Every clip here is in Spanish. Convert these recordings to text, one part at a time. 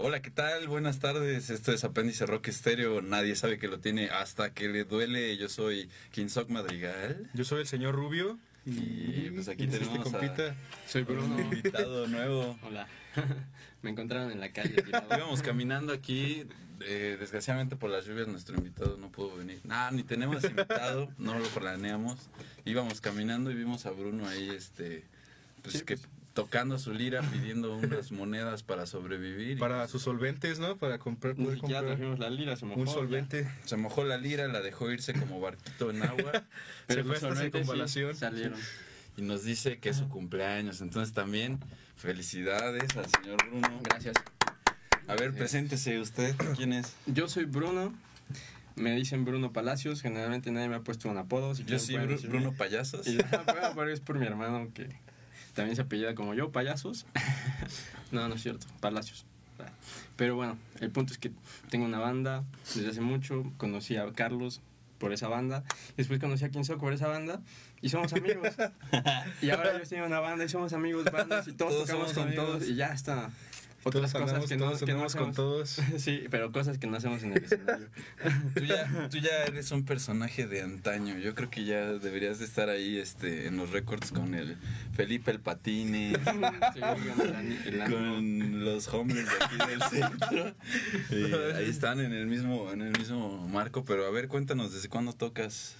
Hola, ¿qué tal? Buenas tardes. Esto es Apéndice Rock Estéreo. Nadie sabe que lo tiene hasta que le duele. Yo soy Kinsock Madrigal. Yo soy el señor Rubio. Y pues aquí este tenemos compita. Soy a un Bruno. invitado nuevo. Hola. Me encontraron en la calle. Íbamos caminando aquí. eh, desgraciadamente por las lluvias nuestro invitado no pudo venir. Nah, ni tenemos invitado, no lo planeamos. Íbamos caminando y vimos a Bruno ahí, este, pues Sí, que pues. Tocando su lira, pidiendo unas monedas para sobrevivir. y Para sus solventes, ¿no? Para comprar, poder siquiera comprar trajimos la lira, se mojó. un ya. solvente. Se mojó la lira, la dejó irse como barquito en agua. Pero Se fue hasta solventes sí salieron. y nos dice que es su cumpleaños. Entonces también felicidades al señor Bruno. Gracias. A ver, preséntese usted. ¿Quién es? Yo soy Bruno. Me dicen Bruno Palacios. Generalmente nadie me ha puesto un apodo. Si Yo Bru- decirme. Bruno Payasos. Y ah, bueno, pero es por mi hermano que también se apellida como yo, Payasos. no, no es cierto, Palacios. Pero bueno, el punto es que tengo una banda desde hace mucho. Conocí a Carlos por esa banda. Después conocí a Kinsock por esa banda. Y somos amigos. y ahora yo tengo una banda y somos amigos, bandas y todos, Todos tocamos con amigos. todos. Y ya está. Otras Todos cosas andamos, que no, todos que no andamos con hacemos. todos. Sí, pero cosas que no hacemos en el escenario. Tú ya, tú ya eres un personaje de antaño. Yo creo que ya deberías de estar ahí este, en los récords con el Felipe el Patine, Sí, con con los hombres de aquí del centro. Y ahí están en el mismo, en el mismo marco. Pero a ver, cuéntanos, ¿desde cuándo tocas?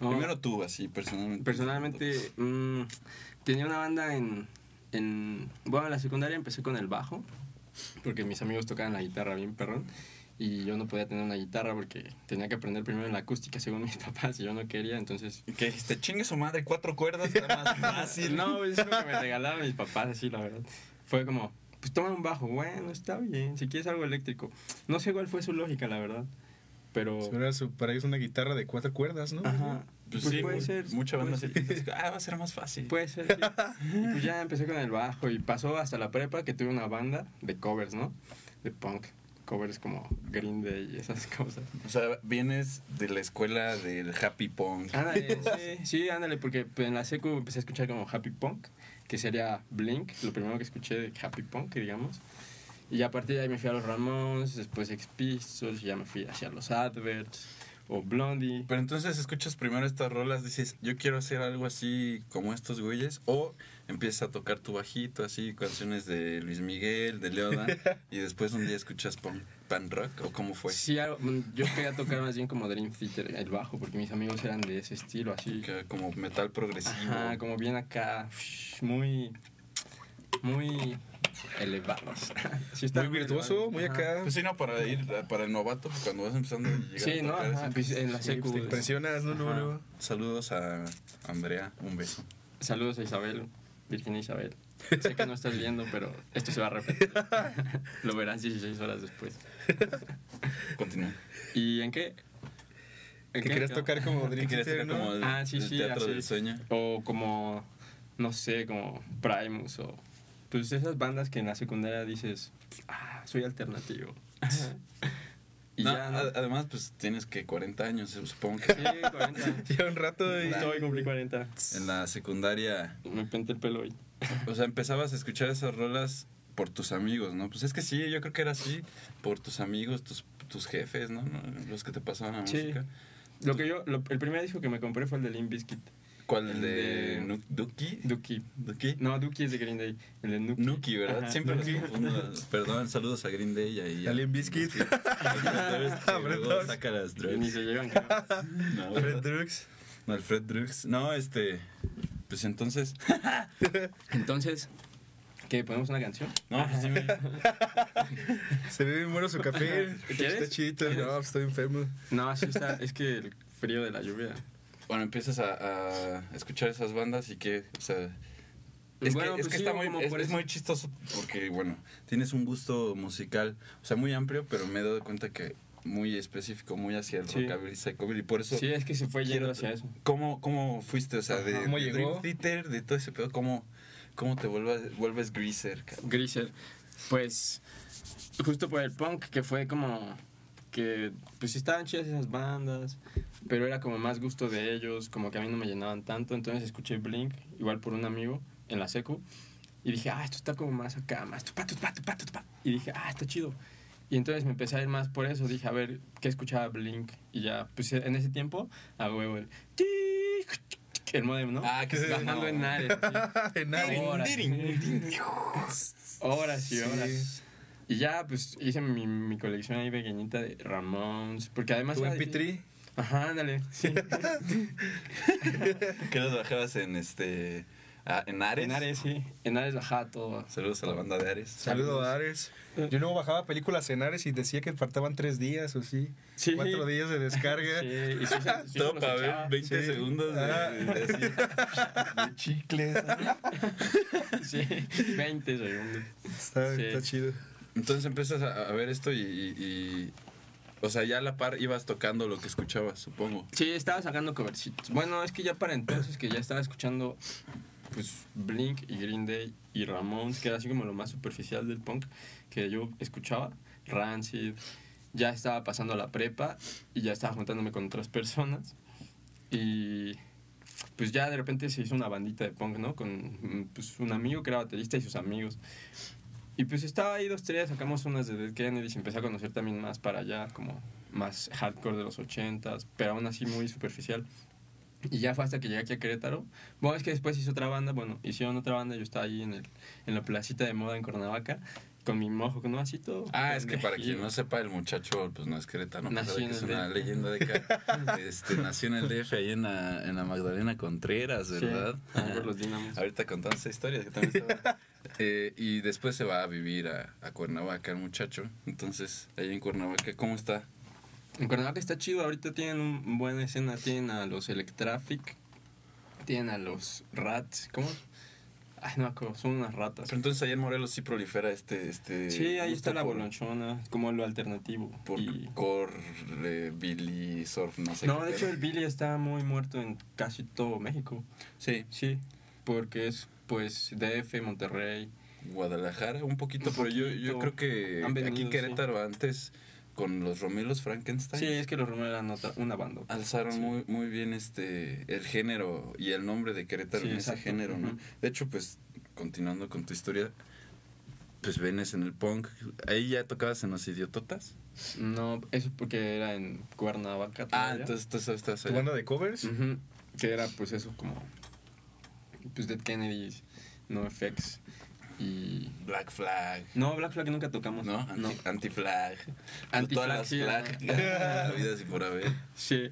No, Primero tú, así, personalmente. Personalmente, mm, tenía una banda en, en... Bueno, en la secundaria empecé con el bajo, porque mis amigos tocaban la guitarra bien perrón, y yo no podía tener una guitarra porque tenía que aprender primero en la acústica según mis papás, y yo no quería, entonces... ¿Qué dijiste? Chingue su madre, cuatro cuerdas, está más fácil. No, es lo que me regalaban mis papás, así, la verdad. Fue como, pues toma un bajo, bueno, está bien, si quieres algo eléctrico. No sé cuál fue su lógica, la verdad, pero... Para ellos una guitarra de cuatro cuerdas, ¿no? Ajá, Pues, pues sí, puede mu- ser. Mucha banda se piensa, ah, va a ser más fácil. Puede ser, sí. Y pues ya empecé con el bajo y pasó hasta la prepa que tuve una banda de covers, ¿no? De punk. Covers como Green Day y esas cosas. O sea, vienes de la escuela del happy punk. Ándale, sí, sí, ándale, porque en la secu empecé a escuchar como Happy Punk, que sería Blink, lo primero que escuché de Happy Punk, digamos. Y a partir de ahí me fui a los Ramones, después Ex Pistols, y ya me fui hacia los Adverts, o Blondie. Pero entonces escuchas primero estas rolas, dices, yo quiero hacer algo así como estos güeyes, o empiezas a tocar tu bajito, así, canciones de Luis Miguel, de Leodan, y después un día escuchas punk, pan rock, o cómo fue. Sí, mm, yo quería tocar más bien como Dream Theater, el bajo, porque mis amigos eran de ese estilo, así. Que como metal progresivo. Ajá, como bien acá, muy, muy elevados. Sí, está Muy virtuoso, muy acá. Pues sí, no, para ir, para el novato, pues, cuando vas empezando a llegar Sí, a no, ajá, pues en la secu. pues te impresionas, ¿no? Luego. Saludos a Andrea, un beso. Saludos a Isabel, Virginia Isabel. Sé que no estás viendo, pero esto se va a repetir. Lo verás 16 horas después. Continúa. ¿Y en qué? ¿En Que qué querías tocar como ¿Qué Dream Theater, ¿no? como el, Ah, sí, el sí, teatro así. del sueño? O como, no sé, como Primus o... Pues esas bandas que en la secundaria dices, ah, soy alternativo. y No, ya, además, pues tienes que 40 años, supongo que Sí, 40. Ya un rato y... Estoy, cumplí 40. en la secundaria, Me pinté el pelo hoy. o sea, empezabas a escuchar esas rolas por tus amigos, ¿no? Pues es que sí, yo creo que era así, por tus amigos, tus, tus jefes, ¿no? ¿no? Los que te pasaban la Sí. música. Lo que yo, lo- el primer disco que me compré fue el de Limp Bizkit. ¿Cuál? ¿El de de- Duki? Duki. ¿Duki? No, Duki es de Green Day. El de Nuki. Nuki, ¿verdad? Ajá, Siempre los Nuki. Perdón, saludos a Green Day y ahí. A Limp Bizkit. Luego saca las Ni drugs. se. No, Fred Drugs. no, el Fred Drugs. No, este. Pues entonces. Entonces, ¿qué? ¿Ponemos una canción? No, pues. Se ve bien bueno su café. ¿Quieres? Está chido. No, pues estoy enfermo. No, así está. Es que el frío de la lluvia. Bueno, empiezas a, a escuchar esas bandas y que, o sea. Es Bueno, que, es pues que sí, está muy, es, es muy chistoso porque, bueno, tienes un gusto musical, o sea, muy amplio, pero me he dado cuenta que muy específico, muy hacia el Sí. rockabilly, psychobilly. Por eso, Sí, es que se fue yendo hacia eso. ¿cómo, ¿cómo fuiste? O sea, de. ¿Cómo de llegó? Dream Theater, de todo ese pedo, ¿cómo, cómo te vuelves, vuelves greaser? cabrón? Greaser. Pues, justo por el punk, que fue como que, pues estaban chidas esas bandas, pero era como más gusto de ellos, como que a mí no me llenaban tanto, entonces escuché Blink, igual por un amigo, en la secu, Y dije, ah, esto está como más acá, más tupa, tupa, tupa, tupa. Y dije, ah, está chido. Y entonces me empecé a ir más por eso. Dije, a ver, ¿qué escuchaba Blink? Y ya, pues en ese tiempo, a huevo, el... El modem, ¿no? Ah, que se- Bajando no. en Ares. así. En Ares. Horas, horas y Sí. horas. Y ya, pues hice mi, mi colección ahí pequeñita de Ramones. Porque además. Tu era MP3. Ajá, ándale. Sí. ¿Qué los bajabas en este. ah, en Ares? en Ares, sí. En Ares bajaba todo. Saludos a la banda de Ares. Saludo a Ares. Yo luego bajaba películas en Ares y decía que faltaban tres días o sí. Sí. Cuatro días de descarga. Sí, y sí, sí Todo para ver echaba. 20 Sí. segundos de, Ah. de así, de chicles. Sí, 20 segundos. Está, Sí. está chido. Entonces empiezas a, a ver esto y, y- y- O sea, ya a la par ibas tocando lo que escuchabas, supongo. Sí, estaba sacando covercitos. Bueno, es que ya para entonces que ya estaba escuchando pues Blink y Green Day y Ramones, que era así como lo más superficial del punk que yo escuchaba, Rancid, ya estaba pasando la prepa y ya estaba juntándome con otras personas y pues ya de repente se hizo una bandita de punk, ¿no? Con pues, un amigo que era baterista y sus amigos. Y pues estaba ahí dos, tres, sacamos unas de Dead Kennedys empecé a conocer también más para allá, como más hardcore de los ochentas, pero aún así muy superficial. Y ya fue hasta que llegué aquí a Querétaro. Bueno, es que después hizo otra banda, bueno, hicieron otra banda, yo estaba ahí en, el, en la placita de moda en Cuernavaca, con mi mojo, ¿no? Así todo. Ah, es que para quien no sepa, el muchacho pues no es queretano, que es una DF. leyenda de acá. Este, nació en el DF, ahí en la, en la Magdalena Contreras, Sí, ¿verdad? por los Dinamos. Ahorita contamos esa historia que también estaba. Eh, y después se va a vivir a, a Cuernavaca el muchacho. Entonces, ahí en Cuernavaca, ¿cómo está? En Cuernavaca está chido, ahorita tienen un buena escena, tienen a los Electraffic, tienen a los Rats, ¿cómo? Ay, no me acuerdo, son unas ratas. Pero entonces allá en Morelos sí prolifera este... este Sí, ahí está la bolonchona, como lo alternativo. Por Y- core, eh, Billy, surf, no sé No, qué de hecho el Billy está muy muerto en casi todo México. Sí, Sí, porque es pues DF, Monterrey. Guadalajara un poquito, Un pero yo, yo creo que aquí en Querétaro antes con los Romelos Frankenstein Sí, es que los Romeros eran otra- una banda. alzaron Sí. muy, muy bien este el género y el nombre de Querétaro Sí, en ese género, ¿no? De hecho, pues continuando con tu historia, pues venes en el punk, ahí ya tocabas en los idiototas. No, eso porque era en Cuernavaca. Ah, entonces tú estás ¿Tu banda de covers? Que era pues eso como... Pues Dead Kennedys, NoFX y... Black Flag, No, Black Flag nunca tocamos. ¿no? Anti, Anti-Flag. Anti-Flag, Todas las sí, flag, ajá. habidas y por haber. Sí.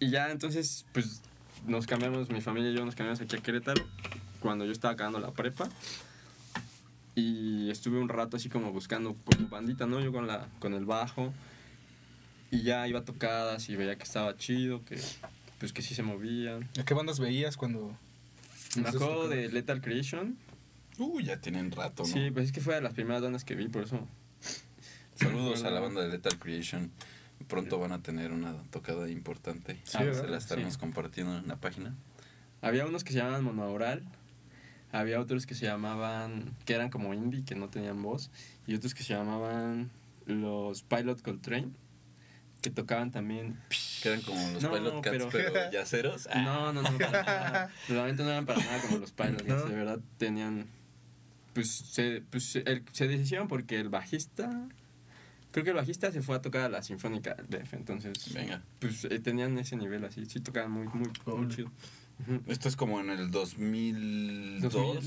Y ya entonces, pues nos cambiamos, mi familia y yo nos cambiamos aquí a Querétaro cuando yo estaba acabando la prepa. Y estuve un rato así como buscando como bandita, ¿no? Yo con, la, con el bajo. Y ya iba a tocadas y veía que estaba chido, que pues que sí se movían. ¿A qué bandas veías cuando.? Me acuerdo de Lethal Creation. Uh, ya tienen rato, ¿no? Sí, pues es que fue de las primeras bandas que vi, por eso. Saludos a la banda de Lethal Creation. Pronto van a tener una tocada importante. Sí, Ah, se la estaremos Sí. compartiendo en la página. Había unos que se llamaban monoaural, había otros que se llamaban, que eran como indie, que no tenían voz, y otros que se llamaban los Pilot Coltrane, que tocaban también... Que eran como los No, Pilot Cats, pero- pero, yaceros. Ah, No, no, no, para nada. Realmente no eran para nada como los Pilot Cats, ¿No? de verdad tenían... Pues se, pues, el- se deshicieron porque el bajista... Creo que el bajista se fue a tocar a la Sinfónica del DF, entonces... Venga. Pues eh, tenían ese nivel así, sí tocaban muy, muy, muy Órale. chido. Esto es como en el 2002. 2000.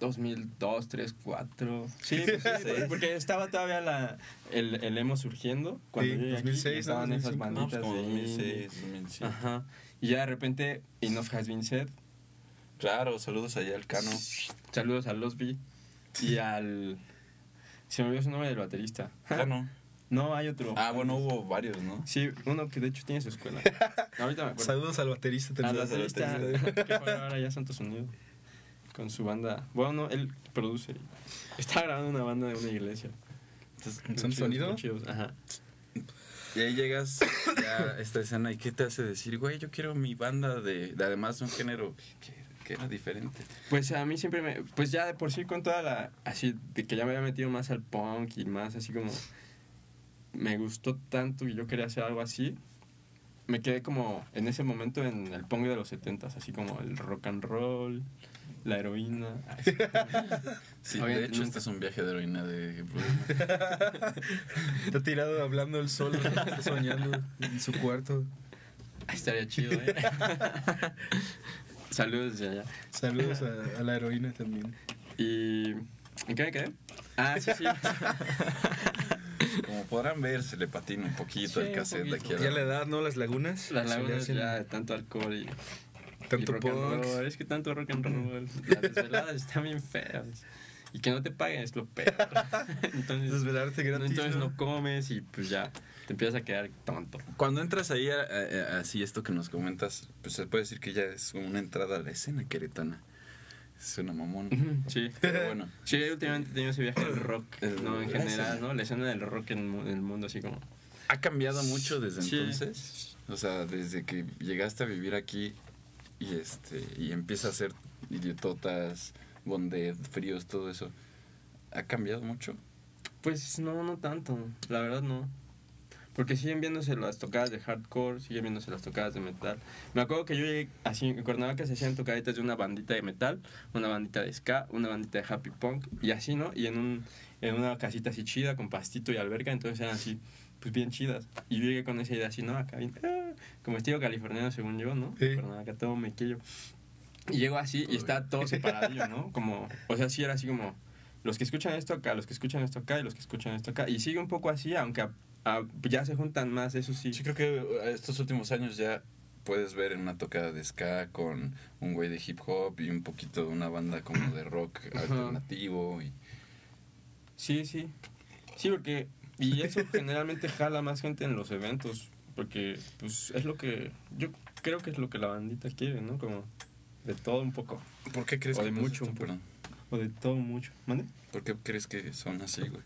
2002, 3, 4. Sí, pues sí, Sí. porque estaba todavía la, el, el emo surgiendo. Cuando Sí, yo llegué aquí, 2006, y estaban ¿no? esas 2005. No, pues banditas como de 2006, indie. 2007. Ajá. Y ya de repente, Enough Has Been Said. Claro, saludos allá al Cano. Saludos a Losby y al. Se me olvidó su nombre del baterista. Cano. No, hay otro. Ah, bueno, hubo varios, ¿no? Sí, uno que de hecho tiene su escuela. Ahorita me acuerdo. Saludos al baterista Al al baterista que fue ahora ya a Santos Unidos. Con su banda. Bueno, no, él produce. Está grabando una banda de una iglesia. ¿Son Muy chidos, sonido? muy chidos, Ajá. y ahí llegas ya a esta escena y ¿qué te hace decir, güey, yo quiero mi banda de, de además un género que, que era diferente? Pues a mí siempre me. Pues ya de por sí con toda la. Así, de que ya me había metido más al punk y más así como. Me gustó tanto y yo quería hacer algo así. Me quedé como en ese momento en el punk de los 70 así como el rock and roll la heroína. Sí. De hecho, nunca- este es un viaje de heroína de. Está tirado hablando él solo, está soñando en su cuarto. Ay, Estaría chido, ¿eh? Saludos desde allá. Saludos a, a la heroína también. ¿Y en qué me quedé? Ah, sí, sí. Como podrán ver, se le patina un poquito Sí, el cassette de aquí. a Ya la- edad, ¿no? Las lagunas. Las lagunas ya de tanto alcohol y, y Tanto rock and roll. Es que tanto rock and roll. Las desveladas están bien feas. Y que no te paguen es lo peor. Entonces, Desvelarte gratis. entonces ¿no? no comes y pues ya te empiezas a quedar tonto. Cuando entras ahí, a- a- a- así esto que nos comentas, pues se puede decir que ya es una entrada a la escena queretana. Es una mamón. Sí. Pero bueno, Sí, últimamente he tenido ese viaje del rock, El- ¿no? En general. ¿no? La escena del rock en, en el mundo, así como... ¿ha cambiado mucho desde Sí. entonces? O sea, desde que llegaste a vivir aquí y este y empieza a hacer idiototas, bonded, fríos, todo eso. ¿Ha cambiado mucho? Pues no, no tanto, la verdad no. Porque siguen viéndose las tocadas de hardcore, siguen viéndose las tocadas de metal. Me acuerdo que yo llegué así, en Cuernavaca se hacían tocaditas de una bandita de metal, una bandita de ska, una bandita de happy punk, y así, ¿no? Y en, un, en una casita así chida, con pastito y alberca, entonces eran así, pues bien chidas. Y yo llegué con esa idea así, ¿no? Acá bien, ah, como estilo californiano según yo, ¿no? Sí. Cuernavaca, todo mequillo. Y llego así y está todo separadillo, ¿no? Como, o sea, sí era así como los que escuchan esto acá, los que escuchan esto acá y los que escuchan esto acá. Y sigue un poco así, aunque a- a- ya se juntan más, eso sí. Sí, creo que eh, estos últimos años ya puedes ver en una tocada de ska con un güey de hip hop y un poquito de una banda como de rock alternativo. Y, Sí, sí. Sí, porque. Y eso generalmente jala más gente en los eventos. Porque, pues, es lo que. Yo creo que es lo que la bandita quiere, ¿no? Como de todo un poco. ¿Por qué crees O que de mucho, esto? un poco. O de todo mucho. ¿Mande? ¿Por qué crees que son así, güey?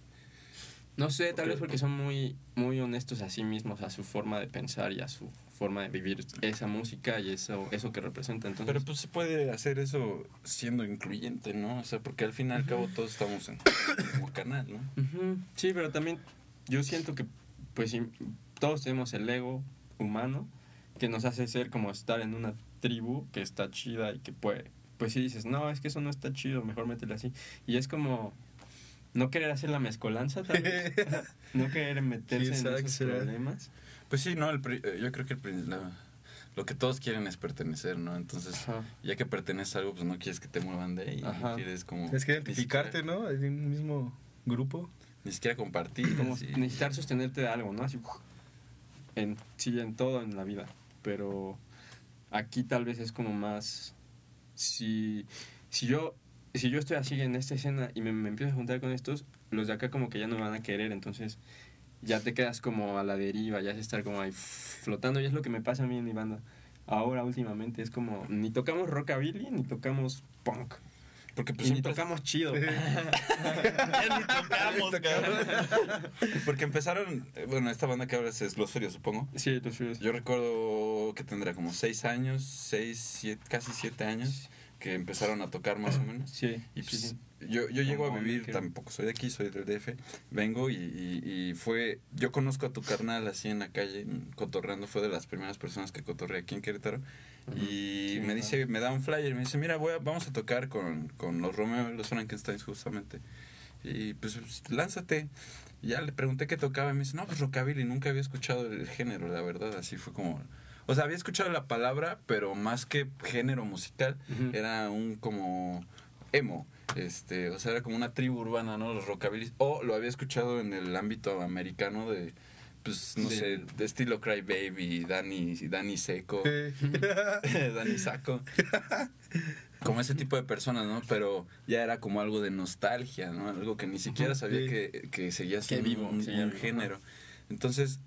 No sé, tal vez porque son muy, muy honestos a sí mismos, a su forma de pensar y a su forma de vivir esa música y eso, eso que representa. Entonces, Pero pues se puede hacer eso siendo incluyente, ¿no? O sea, porque al fin y al cabo todos estamos en el mismo canal, ¿no? Sí, pero también yo siento que pues sí, todos tenemos el ego humano que nos hace ser como estar en una tribu que está chida y que puede, pues si dices, no, es que eso no está chido, mejor métele así. Y es como no querer hacer la mezcolanza tal vez, no querer meterse ¿Quién en esos será? problemas. Pues sí, no, el eh, yo creo que el la- lo que todos quieren es pertenecer, ¿no? Entonces, Ajá. ya que perteneces a algo, pues no quieres que te muevan de ahí. Ajá. Quieres como... Tienes que identificarte, siquiera- ¿no? En un mismo grupo. Ni siquiera compartir. Como necesitar sostenerte de algo, ¿no? Así, en, sí, en todo en la vida. Pero aquí tal vez es como más... Si, si, yo, si yo estoy así en esta escena y me, me empiezo a juntar con estos, los de acá como que ya no me van a querer, entonces ya te quedas como a la deriva, ya es estar como ahí flotando y es lo que me pasa a mí en mi banda. Ahora últimamente es como, ni tocamos rockabilly, ni tocamos punk. Porque pues y ni tocamos chido. ya ni tocamos, cabrón. Porque empezaron, eh, bueno, esta banda que ahora es Los Ferios, supongo. sí, los suyos. Yo recuerdo que tendrá como seis años, seis, siete, casi siete años, que empezaron a tocar más o menos. Sí, Y pues, sí. yo, yo llego a vivir, tampoco soy de aquí, soy del DF, vengo y, y, y fue, yo conozco a tu carnal así en la calle, cotorreando, fue de las primeras personas que cotorreé aquí en Querétaro, y Sí, me claro. dice, me da un flyer, me dice, mira, voy a- vamos a tocar con, con los Romeo y los Frankensteins justamente, y pues lánzate, y ya le pregunté qué tocaba, y me dice, no, pues rockabilly, nunca había escuchado el género, la verdad, así fue como... O sea, había escuchado la palabra, pero más que género musical, era un como emo. Este, o sea, era como una tribu urbana, ¿no? Los rockabillys. O lo había escuchado en el ámbito americano de, pues, no sé, de estilo Cry Baby, Danny, Danny Seco, Danny Saco. Como ese tipo de personas, ¿no? Pero ya era como algo de nostalgia, ¿no? Algo que ni siquiera sabía sí. que, que seguía siendo vivo, un, un género. Entonces,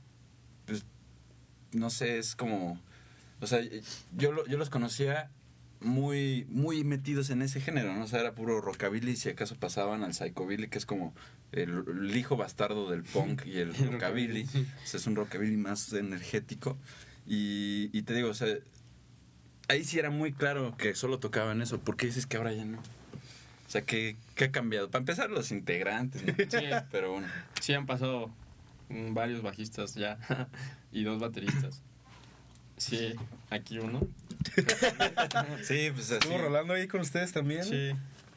no sé, es como... O sea, yo, lo- yo los conocía muy muy metidos en ese género, ¿no? O sea, era puro rockabilly, si acaso pasaban al psychobilly, que es como el, el hijo bastardo del punk y el rockabilly. O sea, es un rockabilly más energético. Y, y te digo, o sea, ahí sí era muy claro que solo tocaban eso. ¿Por qué dices que ahora ya no? O sea, ¿qué, qué ha cambiado? Para empezar, los integrantes, ¿no? Sí. Pero bueno. Sí, han pasado varios bajistas ya y dos bateristas. Sí, aquí uno. Sí, pues así. Estuvo rolando ahí con ustedes también. Sí,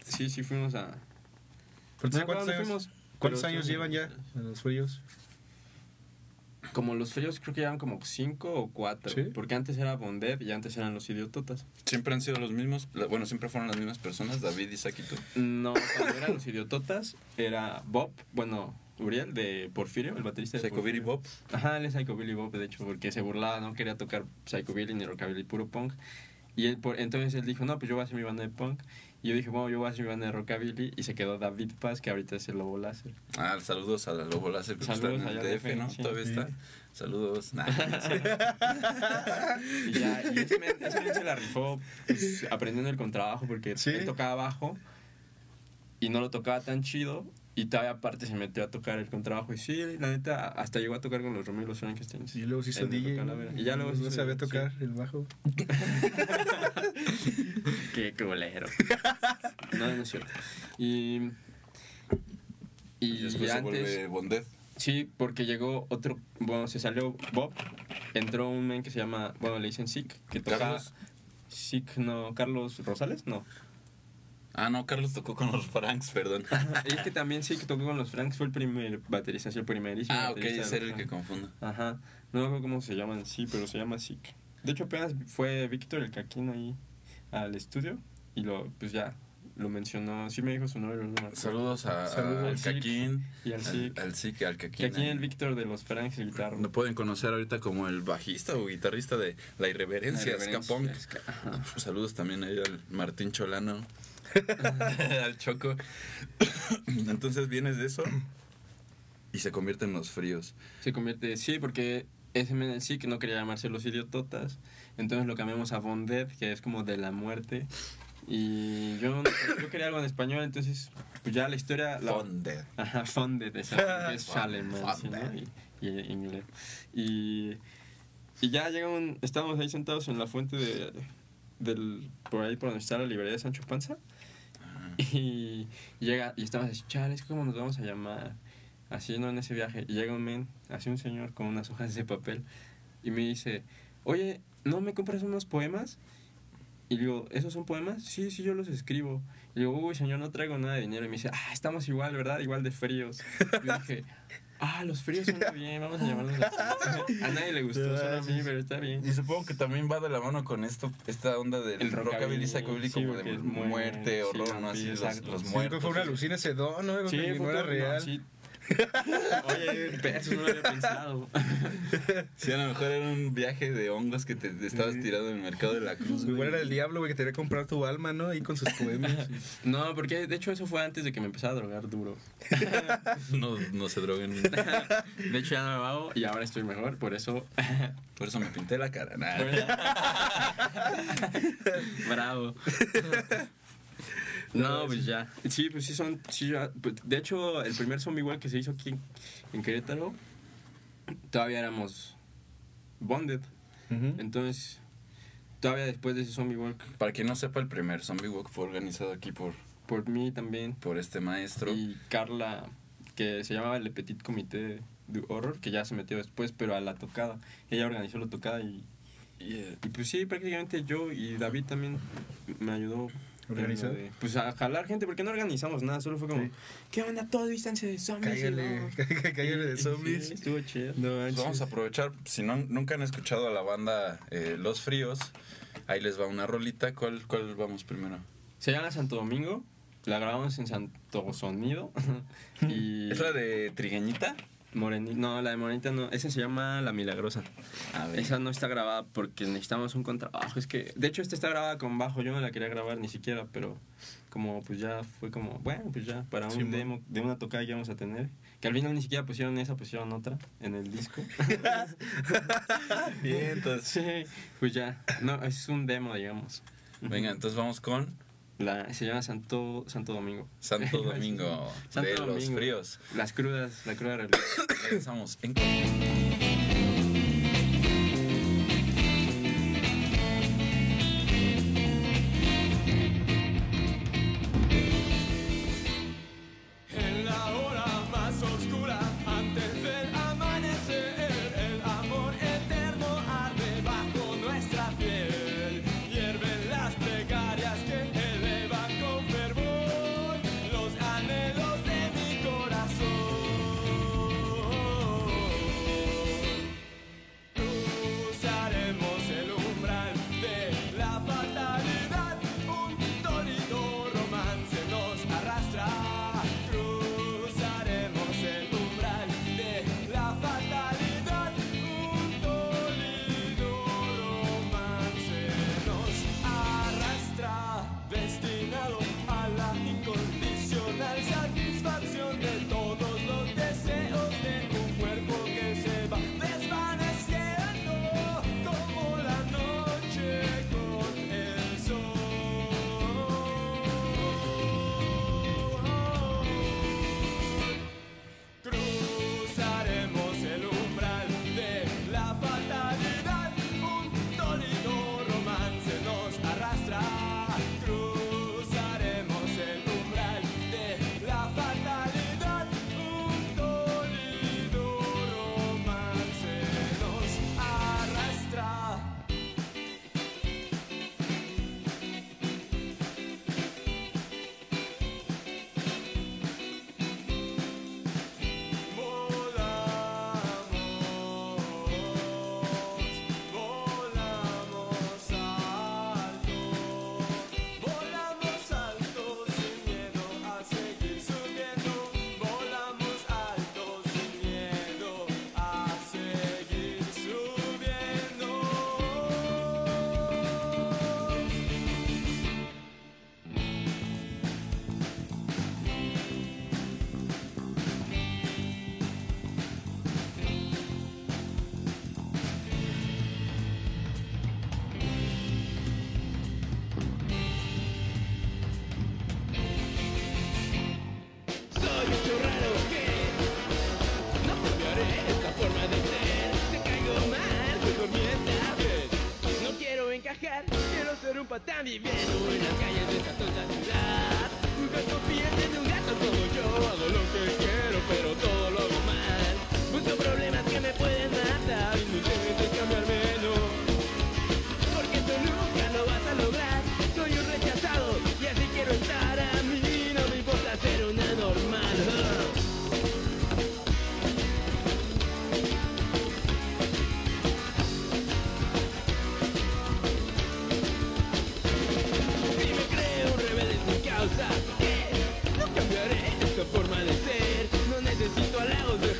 sí, sí fuimos a... Pero, No me ¿Cuántos años, dónde fuimos, cuántos pero años sí, llevan ya en los fríos? Como los fríos creo que llevan como cinco o cuatro. ¿Sí? Porque antes era Bondet y antes eran los idiototas. Siempre han sido los mismos. Bueno, siempre fueron las mismas personas, David, Isaac y tú. No, cuando eran los idiototas era Bob, bueno, Uriel de Porfirio, el baterista de Psycho Billy. Bob. Ajá, él es Psycho Billy Bob, de hecho, porque se burlaba, no quería tocar Psycho Billy ni Rockabilly, puro punk. Y él, por, entonces él dijo, no, pues yo voy a hacer mi banda de punk. Y yo dije, bueno, yo voy a hacer mi banda de Rockabilly. Y se quedó David Paz, que ahorita es el Lobo Láser. Ah, saludos a la Lobo Láser que está Saludos en el DF, ¿no? Sí. Todavía Sí. está. Saludos. Nah. Y ya, y ese men, ese men se la rifó pues, aprendiendo el contrabajo, porque Sí. él tocaba bajo y no lo tocaba tan chido. Y todavía aparte se metió a tocar el contrabajo. Y sí, la neta, hasta llegó a tocar con los Romeo y los Frankensteins. Y luego se hizo DJ. Y ya luego se no hizo- sabía sí. tocar el bajo. Qué culero. No, no es cierto. Y. Y Y, después se antes. vuelve Bondet. Sí, porque llegó otro. Bueno, se salió Bob. Entró un men que se llama. Bueno, le dicen Sick. Que toca. Carlos. Sick, no. Carlos Rosales, no. Ah, no, Carlos tocó con los Franks, perdón. Es que también Sick tocó con los Franks. Fue el primer baterista, sí, el primerísimo. Ah, ok, baterista es de el que confundo. Ajá. No me acuerdo cómo se llaman, sí, pero se llama Sick. De hecho, apenas fue Víctor el Caquín ahí al estudio. Y lo, pues ya, lo mencionó. Sí me dijo su nombre, no. Saludos a, Saludos al al Caquín. Y al Al, Sick. al Sick, al Caquín. Caquín el Víctor de los Franks, el guitarro. Lo pueden conocer ahorita como el bajista o guitarrista de La Irreverencia, ajá. Saludos también ahí al Martín Cholano, al Choco. Entonces vienes de eso y se convierte en los fríos. Se convierte, sí, porque ese men el Sick no quería llamarse los idiototas. Entonces lo cambiamos a Bonded, que es como de la muerte. Y yo, yo quería algo en español, entonces, pues ya la historia. La, Bondet. Ajá, esa, que es alemán, sí, ¿no? Y inglés. Y, y ya llega un. Estábamos ahí sentados en la fuente de. Del, por ahí por donde está la librería de Sancho Panza. Y llega, y estamos así, chales, ¿cómo nos vamos a llamar? Así, ¿no? En ese viaje. Y llega un men, así un señor con unas hojas de papel. Y me dice, oye, ¿no me compras unos poemas? Y digo, ¿esos son poemas? Sí, sí, yo los escribo. Y digo, uy, señor, no traigo nada de dinero. Y me dice, ah, estamos igual, ¿verdad? Igual de fríos. Y dije, ah, los fríos son muy bien, vamos a llamarlos así. A nadie le gustó, solo a mí, pero está bien. Y supongo que también va de la mano con esto, esta onda del El rockabilly, rockabilly, sí, como de muerte, muerte, sí, horror, ¿no? Así, sí, los, los Sí, muertos. fue una alucina ese don, ¿no? Que fue no era real. Oye, eso no lo había pensado. Sí, a lo mejor era un viaje de hongos que te, te estabas tirando en el mercado de la cruz. Igual güey. era el diablo, güey, que quería comprar tu alma, ¿no? Ahí con sus poemas. No, porque de hecho eso fue antes de que me empezara a drogar duro. No, no se droguen. De hecho ya no me hago y ahora estoy mejor, por eso. Por eso me pinté la cara. Nah. Bravo. No, pues ya. Sí, pues sí son. Sí, ya, pues, de hecho, el primer zombie walk que se hizo aquí en, Querétaro, todavía éramos bonded. Entonces, todavía después de ese zombie walk, Para quien no sepa, el primer Zombie Walk fue organizado aquí por, por mí también. por este maestro. Y Carla, que se llamaba Le Petit Comité de Horror, que ya se metió después, pero a la tocada. Ella organizó la tocada y, Y, eh, y pues sí, prácticamente yo y David también me ayudó. ¿Organizar? de- Pues a jalar gente, porque no organizamos nada, solo fue como, Sí. ¿qué onda? Todo distancia de zombies. Cállale, no". cállale de zombies. sí, estuvo chido. No, pues vamos a aprovechar. Si no, nunca han escuchado a la banda eh, Los Fríos, ahí les va una rolita. ¿Cuál, cuál vamos primero? Se llama Santo Domingo, la grabamos en Santo Sonido. y ¿Es la de Trigueñita? Morenita, no, la de Morenita no, esa se llama La Milagrosa. A ver. Esa no está grabada porque necesitamos un contrabajo. Es que, de hecho, esta está grabada con bajo. Yo no la quería grabar ni siquiera, pero como pues ya fue como, bueno, pues ya para un Sí, demo de una tocada que vamos a tener. Que al final ni siquiera pusieron esa, pusieron otra en el disco. Bien, entonces. sí, pues ya. No, es un demo, digamos. Venga, entonces vamos con La, se llama Santo, Santo Domingo. Santo Domingo Santo de Los Domingo. Fríos. Las crudas, la cruda realidad. Regresamos En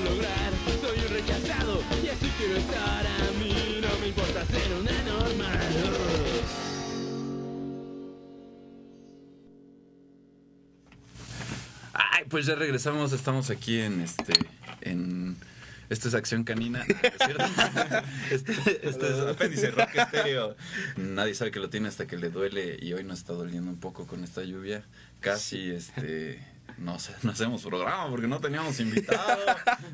a lograr Soy un rechazado y así quiero estar A mí no me importa ser una normal Ay, pues ya regresamos, estamos aquí en este, en, esto es Acción Canina, ¿no ¿es cierto? este, este es apéndice rock estéreo. Nadie sabe que lo tiene hasta que le duele y hoy nos está doliendo un poco con esta lluvia. Casi, este, no sé, no hacemos programa porque no teníamos invitado,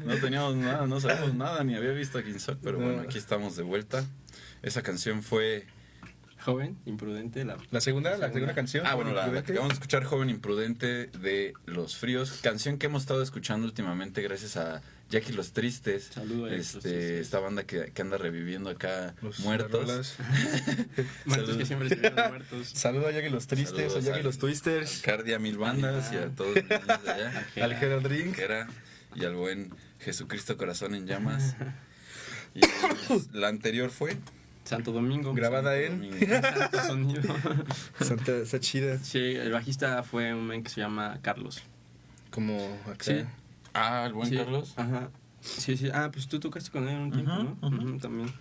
no teníamos nada, no sabemos nada, ni había visto a King Sock, pero bueno, aquí estamos de vuelta. Esa canción fue Joven, imprudente, la La segunda, la segunda canción. Ah, bueno, la, la que acabamos de escuchar, Joven Imprudente de Los Fríos, canción que hemos estado escuchando últimamente gracias a Jackie Los Tristes, Saludo a Jackie Los este, Tristes. esta banda que, que anda reviviendo acá Los- muertos. muertos que siempre estuvieron muertos. Saludo a Jackie los Tristes, Saludos a Jackie los Twisters, Cardia Mil Bandas y a todos los de allá, al Gerald Drink. y al buen Jesucristo Corazón en Llamas. Y pues, la anterior fue Santo Domingo. Grabada en Domingo. Santo Sonido. Santa, está chida. Sí, el bajista fue un men que se llama Carlos. Como acá. Sí. Ah, el buen Sí, Carlos. Ajá. Sí, sí. Ah, pues tú tocaste con él un tiempo, ¿no? Ujú, también.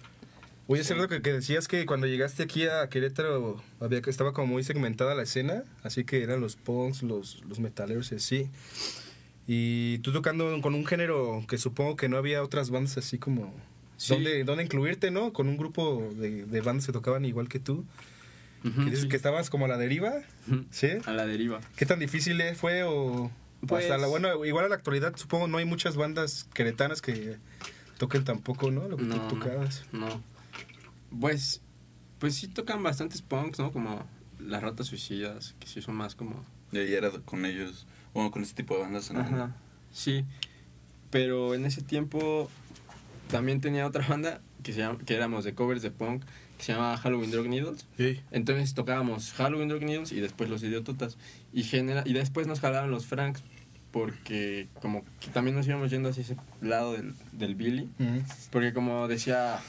Oye, es cierto que, que decías que cuando llegaste aquí a Querétaro había que estaba como muy segmentada la escena, así que eran los punks, los, los metaleros y así. Y tú tocando con un género que supongo que no había otras bandas así como... Sí. ¿Dónde, dónde incluirte, no? Con un grupo de, de bandas que tocaban igual que tú. Que dices sí. que estabas como a la deriva. ¿sí? A la deriva. ¿Qué tan difícil fue o Pues- hasta la bueno, igual a la actualidad supongo no hay muchas bandas queretanas que toquen tampoco, ¿no? Lo que No, tú tocabas. No. Pues, pues sí tocan bastantes punks, ¿no? Como las ratas suicidas, que sí son más como... Y ahí era con ellos, bueno, con este tipo de bandas. Ajá. Sí. Pero en ese tiempo también tenía otra banda que, se llama, que éramos de covers de punk que se llamaba Halloween Drug Needles. Sí. Entonces tocábamos Halloween Drug Needles y después los Idiototas. Y, genera, y después nos jalaron los Franks porque como que también nos íbamos yendo hacia ese lado del, del Billy. Porque como decía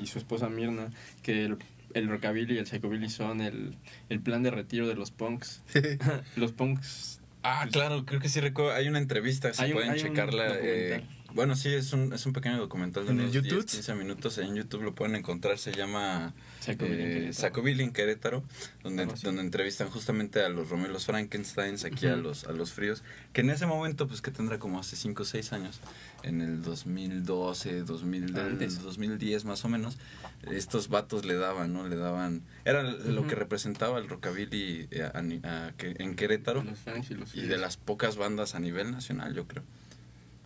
y su esposa Mirna, que el, el rockabilly y el psychobilly son el, el plan de retiro de los punks. los punks... Ah, claro, creo que sí recuerdo. Hay una entrevista, si Hay un- pueden hay un checarla. eh. Bueno, sí, es un, es un pequeño documental de ¿En el unos YouTube? 10, 15 minutos. En YouTube lo pueden encontrar. Se llama Psychobilly en eh, en Querétaro, donde, donde entrevistan justamente a los Romelos Frankensteins, aquí a los a los fríos, que en ese momento, pues que tendrá como hace 5 o 6 años, en el 2012, 2000, del Antes. 2010 más o menos, estos vatos le daban, ¿no? Le daban... Era lo que representaba el rockabilly eh, a en Querétaro. Los y los Y de las pocas bandas a nivel nacional, yo creo.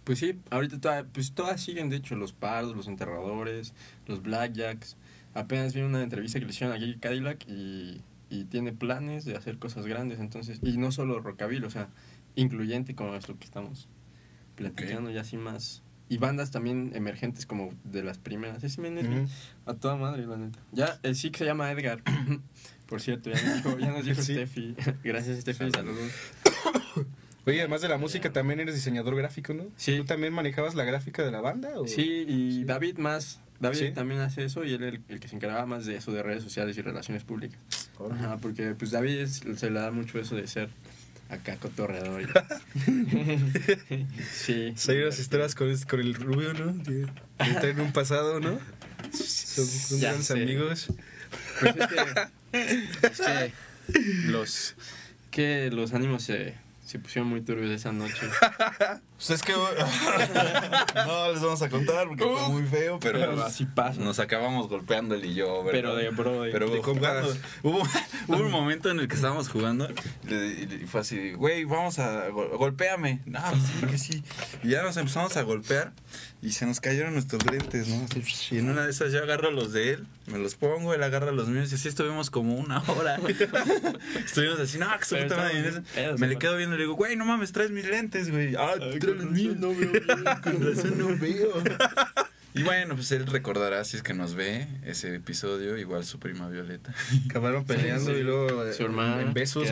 Pues sí, ahorita toda- pues todas siguen, de hecho, los Pardos, los Enterradores, los Blackjacks. Apenas vi una entrevista que le hicieron a Gigi Cadillac y, y tiene planes de hacer cosas grandes, entonces, y no solo rockabilly, o sea, incluyente como es lo que estamos platicando y así más. Y bandas también emergentes como de las primeras. Ujú. a toda madre, la neta. Ya, el sí que se llama Edgar. Por cierto, ya nos dijo, ya nos dijo Sí. Steffi. Gracias, Steffi, saludos. Oye, además de la música, también eres diseñador gráfico, ¿no? Sí. ¿Tú también manejabas la gráfica de la banda? O? Sí, y David más. David Sí. también hace eso y él el, el que se encargaba más de eso de redes sociales y relaciones públicas. Ajá, porque pues David es- se le da mucho eso de ser acá cotorreador. y- sí. Hay unas historias con, con el rubio, ¿no? Traen un pasado, ¿no? Son, son grandes sé. amigos. Pues es que, es que los que los ánimos se, se pusieron muy turbios esa noche. Pues es que no les vamos a contar porque fue muy feo, pero Pero así pasa. nos acabamos golpeando él y yo, ¿verdad? Pero de bro. de- Pero de jugando, hubo, hubo un momento en el que estábamos jugando y fue así, güey, vamos a gol- golpéame. No, pues sí, que sí. Y ya nos empezamos a golpear y se nos cayeron nuestros lentes, ¿no? Y en una de esas yo agarro los de él, me los pongo, él agarra los míos y así estuvimos como una hora. estuvimos así, no, que su Pero puta madre", y en estábamos eso bien pedos, Me le quedo viendo y le digo, güey, no mames, traes mis lentes, güey. Ah, Ay, los míos. no veo bien. Con razón no veo. Y bueno, pues él recordará si es que nos ve ese episodio, igual su prima Violeta. Acabaron peleando sí. y luego eh, Su hermana, en besos.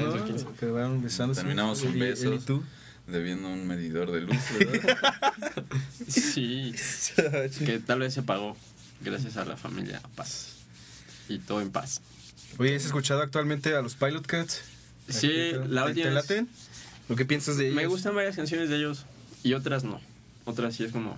Terminamos en besos. y tú. debiendo un medidor de luz, ¿verdad? Sí, que tal vez se pagó gracias a la familia Paz. Y todo en paz. Oye, ¿has escuchado actualmente a los Pilot Cats? Sí, ¿Te- la ¿Te, última te laten? ¿Lo que piensas de ellos? Me gustan varias canciones de ellos y otras no. Otras sí es como...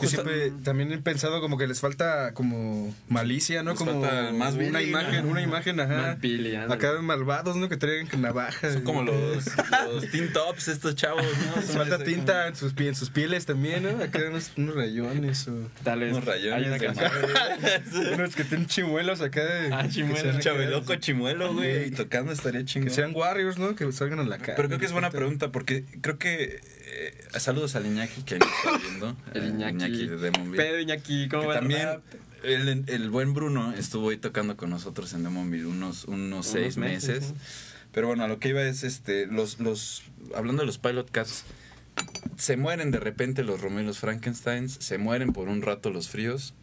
Yo siempre también he pensado como que les falta como malicia, ¿no? Les como falta más una imagen, ¿no? una imagen, ajá. Ándale. Acá malvados, ¿no? Que traigan navajas. Son como los, los teen tops, estos chavos, ¿no? Les falta tinta en sus, pie- en sus pieles también, ¿no? Acá unos, unos rayones o... Tal vez Unos rayones de canción- unos que tienen chimuelos acá. De, Ah, que chimuelos. acá- Chabeloco chimuelo, güey. Y tocando estaría Que chingón. sean warriors, ¿no? Que salgan a la calle. Pero creo que es buena pregunta porque creo que. Eh, saludos al Iñaki que ahí me está viendo. El eh, Iñaki. de Demonville. Pedro Iñaki, ¿cómo va también el, el buen Bruno estuvo ahí tocando con nosotros en Demonville unos, unos seis meses. Pero bueno, a lo que iba es este los los hablando de los Pilot Cats se mueren de repente los los Frankensteins, se mueren por un rato los fríos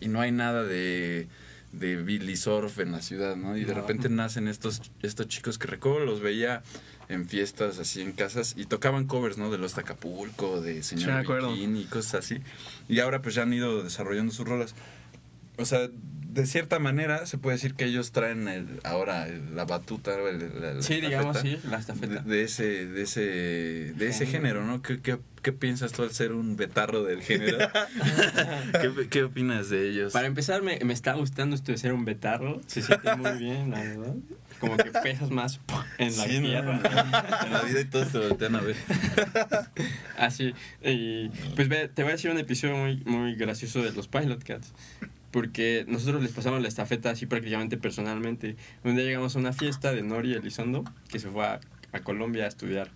y no hay nada de de Billy Surf en la ciudad, ¿no? Y de repente nacen estos estos chicos que recuerdo los veía en fiestas así en casas y tocaban covers, ¿no? De los de Acapulco, de Sí, Señor acuerdo. Bikini y cosas así. Y ahora pues ya han ido desarrollando sus rolas. O sea, de cierta manera se puede decir que ellos traen el, ahora la batuta, el- la- la Sí, digamos, sí, la estafeta. De, de ese, de ese, de ese Género. ¿no? ¿Qué, qué, qué piensas tú al ser un betarro del género? ¿Qué, qué opinas de ellos? Para empezar, me, me está gustando esto de ser un betarro. Se siente muy bien, la verdad. Como que pesas más en la Sí, ¿no? tierra. En la vida y todos te voltean a ver. Así. Y pues ve, te voy a decir un episodio muy, muy gracioso de los Pilot Cats. Porque nosotros les pasamos la estafeta así prácticamente personalmente. Un día llegamos a una fiesta de Nori Elizondo, que se fue a, a Colombia a estudiar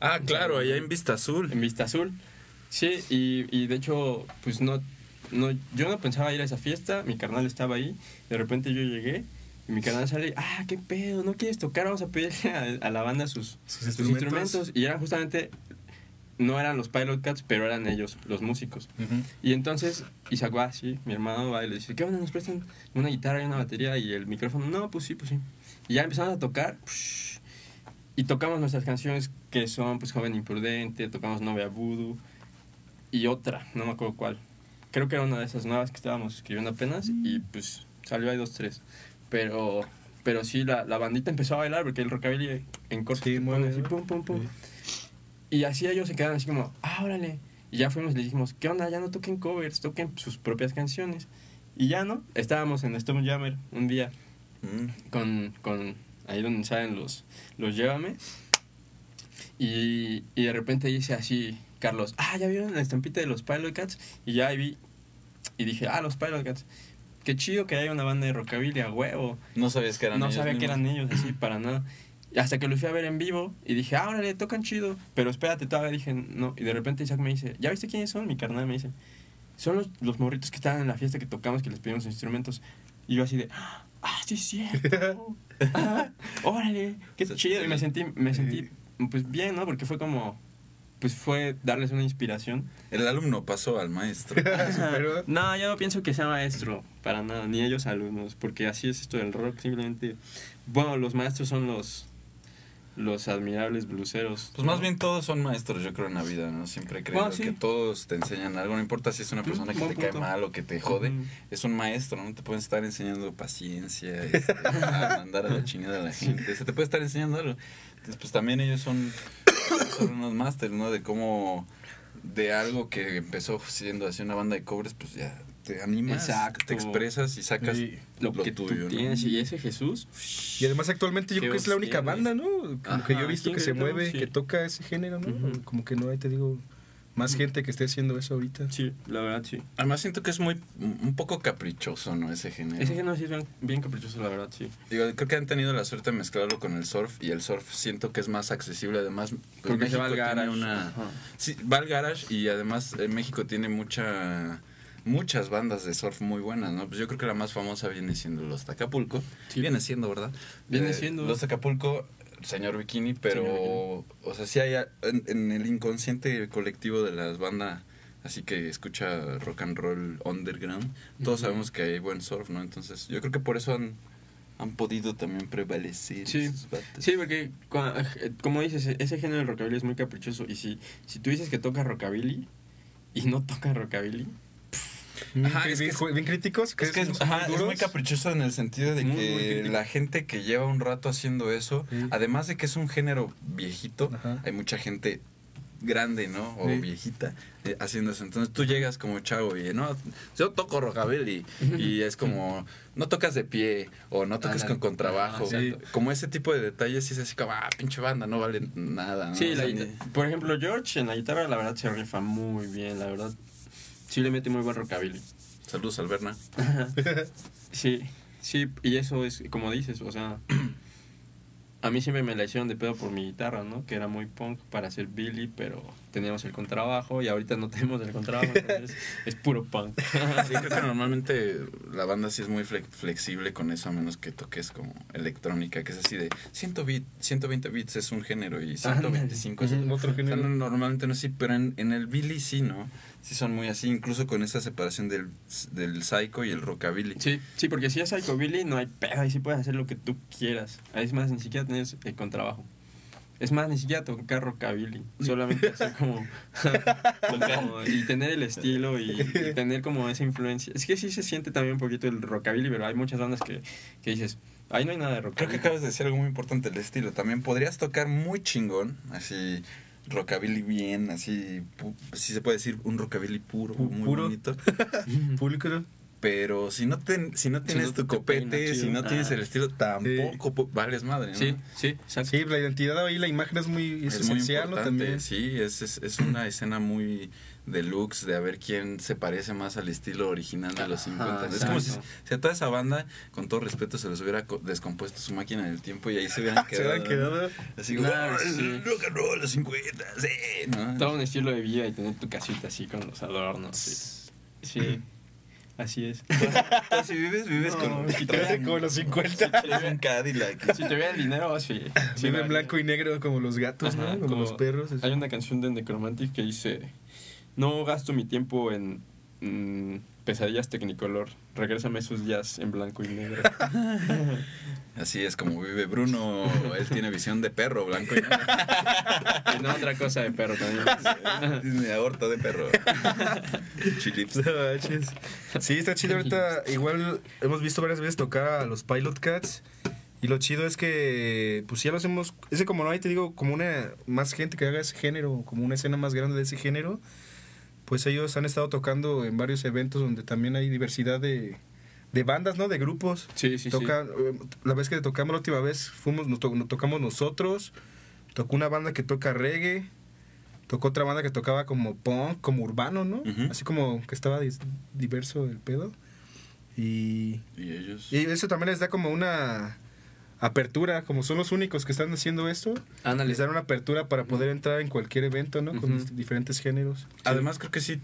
Ah, claro, allá en Vista Azul. en Vista Azul. Sí, y, y de hecho, pues no, no, yo no pensaba ir a esa fiesta, mi carnal estaba ahí, de repente yo llegué y mi carnal sale, ah, qué pedo, ¿no quieres tocar? Vamos a pedirle a, a la banda sus, Sus sus instrumentos. instrumentos. Y eran justamente, no eran los Pilot Cats, pero eran ellos, los músicos. Ujú. Y entonces Isaac va así, mi hermano va y le dice, ¿qué onda? ¿Nos prestan una guitarra y una batería y el micrófono? No, pues sí, pues sí. Y ya empezamos a tocar y tocamos nuestras canciones que son pues Joven Imprudente, tocamos Novia Voodoo y otra, no me acuerdo cuál. Creo que era una de esas nuevas que estábamos escribiendo apenas y pues salió ahí dos, tres. Pero, pero sí, la, la bandita empezó a bailar porque el rockabilly en corto Sí, se pone así, pum, pum, pum. Sí. Y así ellos se quedaron así como, ah, órale. Y ya fuimos y les dijimos, ¿qué onda? Ya no toquen covers, toquen sus propias canciones. Y ya, ¿no? Estábamos en Stone Jammer un día Mm. con, con ahí donde salen los, los Llévame. Y, y de repente dice así, Carlos, ah, ¿ya vieron la estampita de los Pilot Cats? Y ya ahí vi, y dije, ah, los Pilot Cats. Qué chido que haya una banda de rockabilly a huevo. No sabías que eran No ellos sabía que eran ellos así, para nada. Hasta que lo fui a ver en vivo y dije, ah, órale, tocan chido. Pero espérate, todavía dije, no. Y de repente Isaac me dice, ¿ya viste quiénes son? Mi carnal me dice, son los, los morritos que estaban en la fiesta que tocamos, que les pedimos instrumentos. Y yo así de, ah, sí, es cierto. Ah, órale, qué chido. Y me sentí, me sentí, pues bien, ¿no? Porque fue como, pues fue darles una inspiración. El alumno pasó al maestro. Pero- No, yo no pienso que sea maestro, para nada, ni ellos alumnos, porque así es esto del rock, simplemente, bueno, los maestros son los, los admirables bluseros. Pues más bien todos son maestros, yo creo, en la vida, ¿no? Siempre creo sí. que todos te enseñan algo, no importa si es una persona que buen te cae mal o que te jode, es un maestro, ¿no? Te pueden estar enseñando paciencia, este, a mandar a la chingada a la gente, se te puede estar enseñando algo. Entonces, pues también ellos son, son unos másteres, ¿no? De cómo, de algo que empezó siendo así una banda de cobres, pues ya te animas, Exacto. te expresas y sacas Sí. Lo, lo, que tuyo, tú ¿no? tienes y ese Jesús. Y además actualmente yo creo que es la única banda, ¿no? Como Ajá, que yo he visto que se mueve, sí. que toca ese género, ¿no? Como que no hay, te digo, más gente que esté haciendo eso ahorita. Sí, la verdad sí. Además siento que es muy, un poco caprichoso, ¿no? Ese género. Ese género sí es bien, bien caprichoso, la verdad, sí. Digo, creo que han tenido la suerte de mezclarlo con el surf y el surf siento que es más accesible. Además, pues, Porque se va al tiene garage. Sí, va al garage y además eh, México tiene mucha muchas bandas de surf muy buenas, ¿no? Pues yo creo que la más famosa viene siendo los Tacapulco. Sí. Viene siendo, ¿verdad? Viene Eh, siendo. Los Tacapulco, señor Bikini, pero. Señor Bikini. O sea, sí hay en, en el inconsciente colectivo de las bandas. Así que escucha rock and roll underground. Todos Ujú. sabemos que hay buen surf, ¿no? Entonces, yo creo que por eso han, han podido también prevalecer. Sí. Sí, porque eh, como dices, ese género del rockabilly es muy caprichoso. Y si, si tú dices que toca rockabilly y no toca rockabilly, Ajá, bien, es que bien es- ju- bien críticos. Es que es, son ajá, es duros. muy caprichoso en el sentido de Muy, que la gente que lleva un rato haciendo eso, Sí. además de que es un género viejito, Ajá. hay mucha gente grande, ¿no? O Sí. viejita eh, haciendo eso. Entonces tú llegas como chavo y, no, yo toco rockabilly y es como, no tocas de pie o no tocas con contrabajo. Ah, sí. Como ese tipo de detalles sí es así como, ah, pinche banda, no vale nada. ¿no? Sí, O la sea, guita- ni- por ejemplo, George en la guitarra la verdad se rifa muy bien, la verdad. Sí le mete muy buen rockabilly. Saludos, Alberna. Sí, sí, y eso es como dices, o sea, a mí siempre me la hicieron de pedo por mi guitarra, ¿no? Que era muy punk para hacer Billy, pero teníamos el contrabajo y ahorita no tenemos el contrabajo, entonces es puro punk. Sí, creo que normalmente la banda sí es muy fle- flexible con eso, a menos que toques como electrónica, que es así de 100 bit, 120 bits es un género y 125 es otro. otro O sea, género. no, normalmente no sí, pero en, en el Billy sí, ¿no? Sí son muy así, incluso con esa separación del, del psycho y el rockabilly. Sí, sí, porque si es Billy no hay pedo, ahí sí puedes hacer lo que tú quieras. Ahí es más, ni siquiera tienes el contrabajo. Es más, ni siquiera tocar rockabilly, solamente hacer como, como- y tener el estilo y, y tener como esa influencia. Es que sí se siente también un poquito el rockabilly, pero hay muchas bandas que, que dices, ahí no hay nada de Creo rockabilly. que acabas de decir algo muy importante, el estilo. También podrías tocar muy chingón, así rockabilly bien, así, si se puede decir un rockabilly puro, Pu- muy puro. bonito. Público. Pero si no, te, si no tienes no tu te copete, si no tienes Ah. el estilo, tampoco po- vales madre, ¿no? Sí, sí, exacto. Sí, la identidad ahí, la imagen es muy es es muy esencial. También. Sí, es, es, es una escena muy deluxe de a ver quién se parece más al estilo original de los Ajá, 50. es como si, a toda esa banda, con todo respeto, se les hubiera co- descompuesto su máquina del tiempo y ahí se hubieran Se quedado. han quedado. Así, Claro, "Oh, sí. rock and roll, los 50, sí, ¿no? Todo un estilo de vida y tener tu casita así con los adornos. Sí, sí así es. Entonces, si vives, vives con, si te- como los 50. traes un Cadillac. Si tuviera el dinero, sí. sí Vive en blanco y negro como los gatos, Ajá, ¿no? Como, los perros. así. Hay una canción de Necromantic que dice: No gasto mi tiempo en mm, pesadillas Technicolor. Regrésame esos días en blanco y negro. Así es como vive Bruno. Él tiene visión de perro, blanco y negro. y no otra cosa de perro también. Tiene aorta de perro. Chilips. Sí, está chido ahorita. Igual hemos visto varias veces tocar a los Pilot Cats. Y lo chido es que, pues ya lo hacemos. Ese, como no hay, te digo, como una más gente que haga ese género, como una escena más grande de ese género. Pues ellos han estado tocando en varios eventos donde también hay diversidad de, de bandas, ¿no? De grupos. Sí, sí, sí. Toca, eh, La vez que tocamos la última vez, fuimos, nos, to- nos tocamos nosotros. Tocó una banda que toca reggae. Tocó otra banda que tocaba como punk, como urbano, ¿no? Así como que estaba diverso el pedo. Y, Y ellos. y eso también les da como una apertura, como son los únicos que están haciendo esto, Ándale. les dan una apertura para poder entrar en cualquier evento, ¿no? Con diferentes géneros. Además, creo que sí,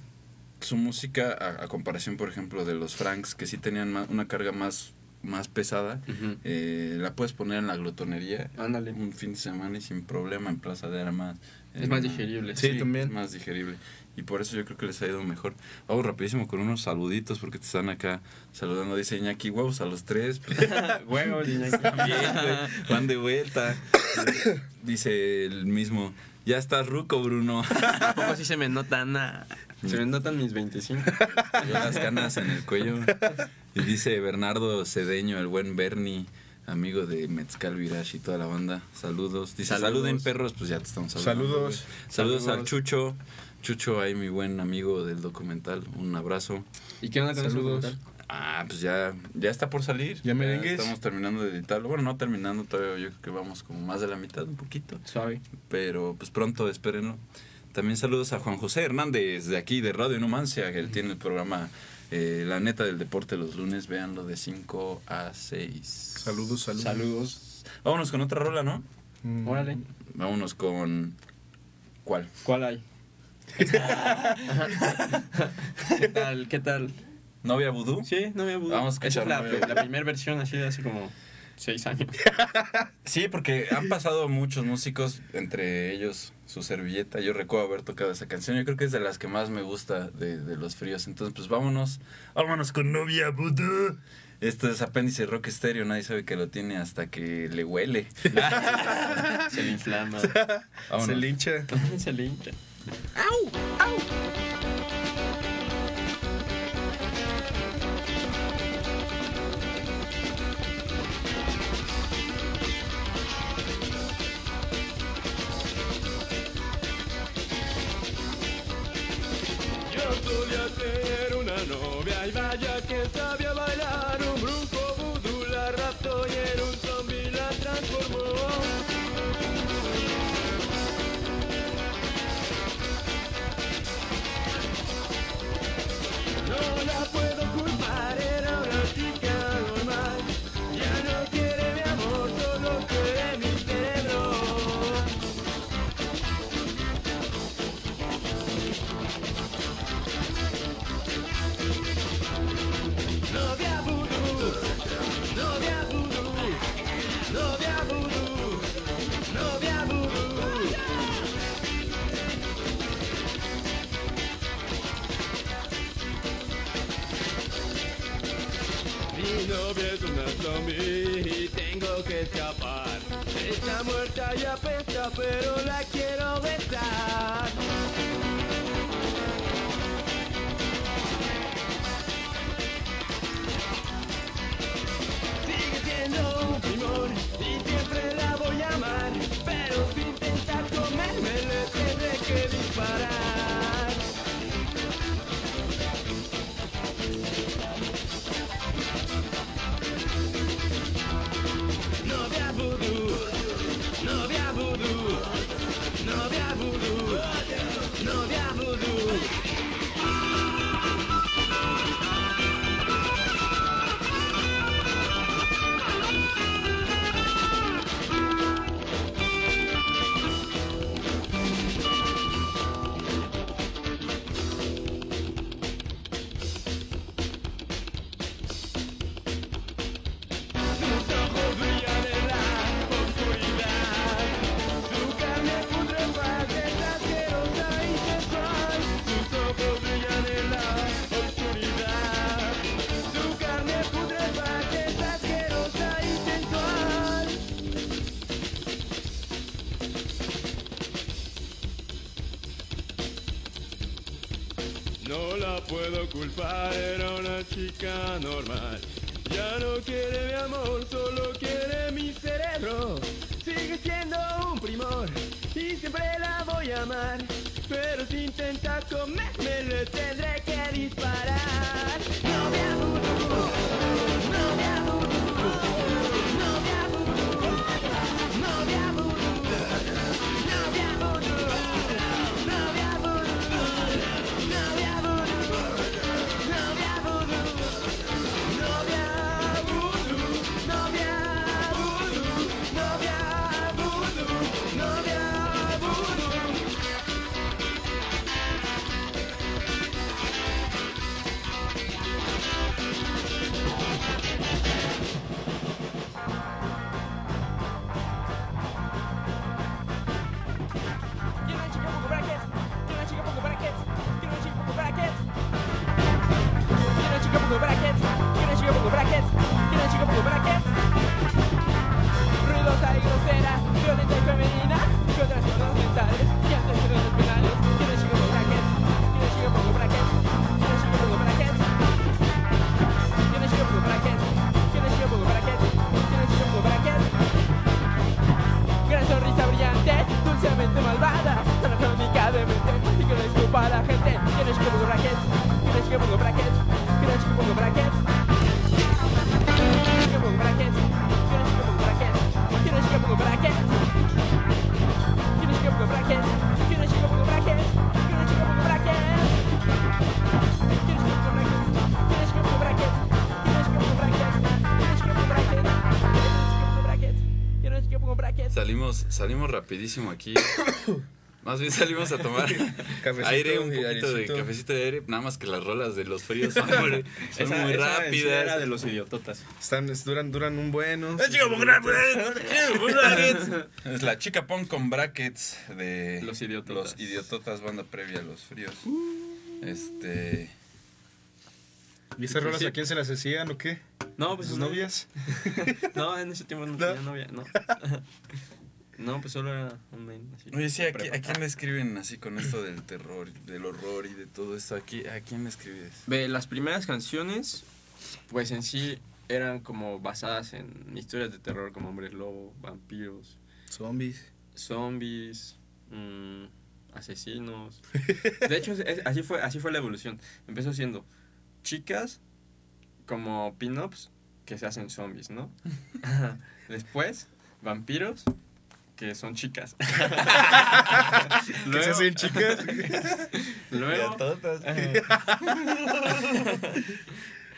su música, a, a comparación, por ejemplo, de los Franks, que sí tenían ma- una carga más, más pesada, eh, la puedes poner en la glotonería Ándale. un fin de semana y sin problema en Plaza de Armas, Es más digerible. Sí, también. Es más digerible. Y por eso yo creo que les ha ido mejor. Vamos rapidísimo con unos saluditos porque te están acá saludando. Dice Iñaki, huevos a los tres. Huevos, Iñaki. Bien, güey, van de vuelta. Dice el mismo, ya estás ruco, Bruno. Tampoco así se me nota nada. Se me notan mis 25. Yo las canas en el cuello. Y dice Bernardo Cedeño, el buen Bernie, amigo de Mezcal Virash y toda la banda. Saludos. Dice, Saludos. saluden perros, pues ya te estamos saludando. Saludos. güey. Saludos, al Saludos. Chucho. Chucho, ahí mi buen amigo del documental. Un abrazo. ¿Y qué onda con Saludos. documental? Ah, pues ya, ya está por salir. ¿Ya merengues? Estamos terminando de editarlo. Bueno, no terminando todavía, yo creo que vamos como más de la mitad, un poquito. Suave. Pero pues pronto, espérenlo. También saludos a Juan José Hernández de aquí de Radio Numancia, que él tiene el programa eh, La Neta del Deporte los lunes. Véanlo de 5 a 6. Saludos, saludos. Saludos. Vámonos con otra rola, ¿no? Mm. Órale. Vámonos con. ¿Cuál? ¿Cuál hay? ¿Qué tal? ¿Qué tal? ¿Novia Vudú? Sí, no me aburro. Vamos a Esa escuchar es la, Novia Vudú. la primera versión así hace como 6 años. Sí, porque han pasado muchos músicos, entre ellos su servilleta. Yo recuerdo haber tocado esa canción. Yo creo que es de las que más me gusta de, de los fríos. Entonces, pues vámonos. Vámonos con Novia Vudú. Esto es apéndice rock estéreo. Nadie sabe que lo tiene hasta que le huele. Se le inflama. Vámonos. Se lincha. Se le hincha. Yo que sabía que escapar. Está muerta y apesta, pero la quiero besar. Culpar, era una chica normal. Ya no quiere mi amor, solo quiere mi cerebro. Sigue siendo un primor y siempre la voy a amar. Pero si intenta rapidísimo aquí. Más bien salimos a tomar Cafecito aire, un poquito de cafecito de aire. Nada más que las rolas de los fríos son muy, son Esa- muy esa rápidas. Era de los idiototas. Están, es- duran, duran un bueno. Es la chica pon con brackets de Los idiototas. Los idiototas banda previa a los fríos. Uh. Este. ¿Y esas rolas Sí. a quién se las hacían o qué? No, pues ¿Sus no. novias? No, en ese tiempo no, ¿No? tenía novia, no. No, pues solo era un main. Así, Oye, sí, ¿a, qui- a quién le escriben así con esto del terror, del horror y de todo esto? ¿A, qui- a quién le escribes? Ve, las primeras canciones, pues en sí eran como basadas en historias de terror como hombres lobo, vampiros, Zombies. zombies, mm, asesinos. De hecho, es- así fue, así fue la evolución. Empezó siendo chicas como pin-ups que se hacen zombies, ¿no? Después, vampiros que son chicas. ¿Qué se hacen chicas? Luego,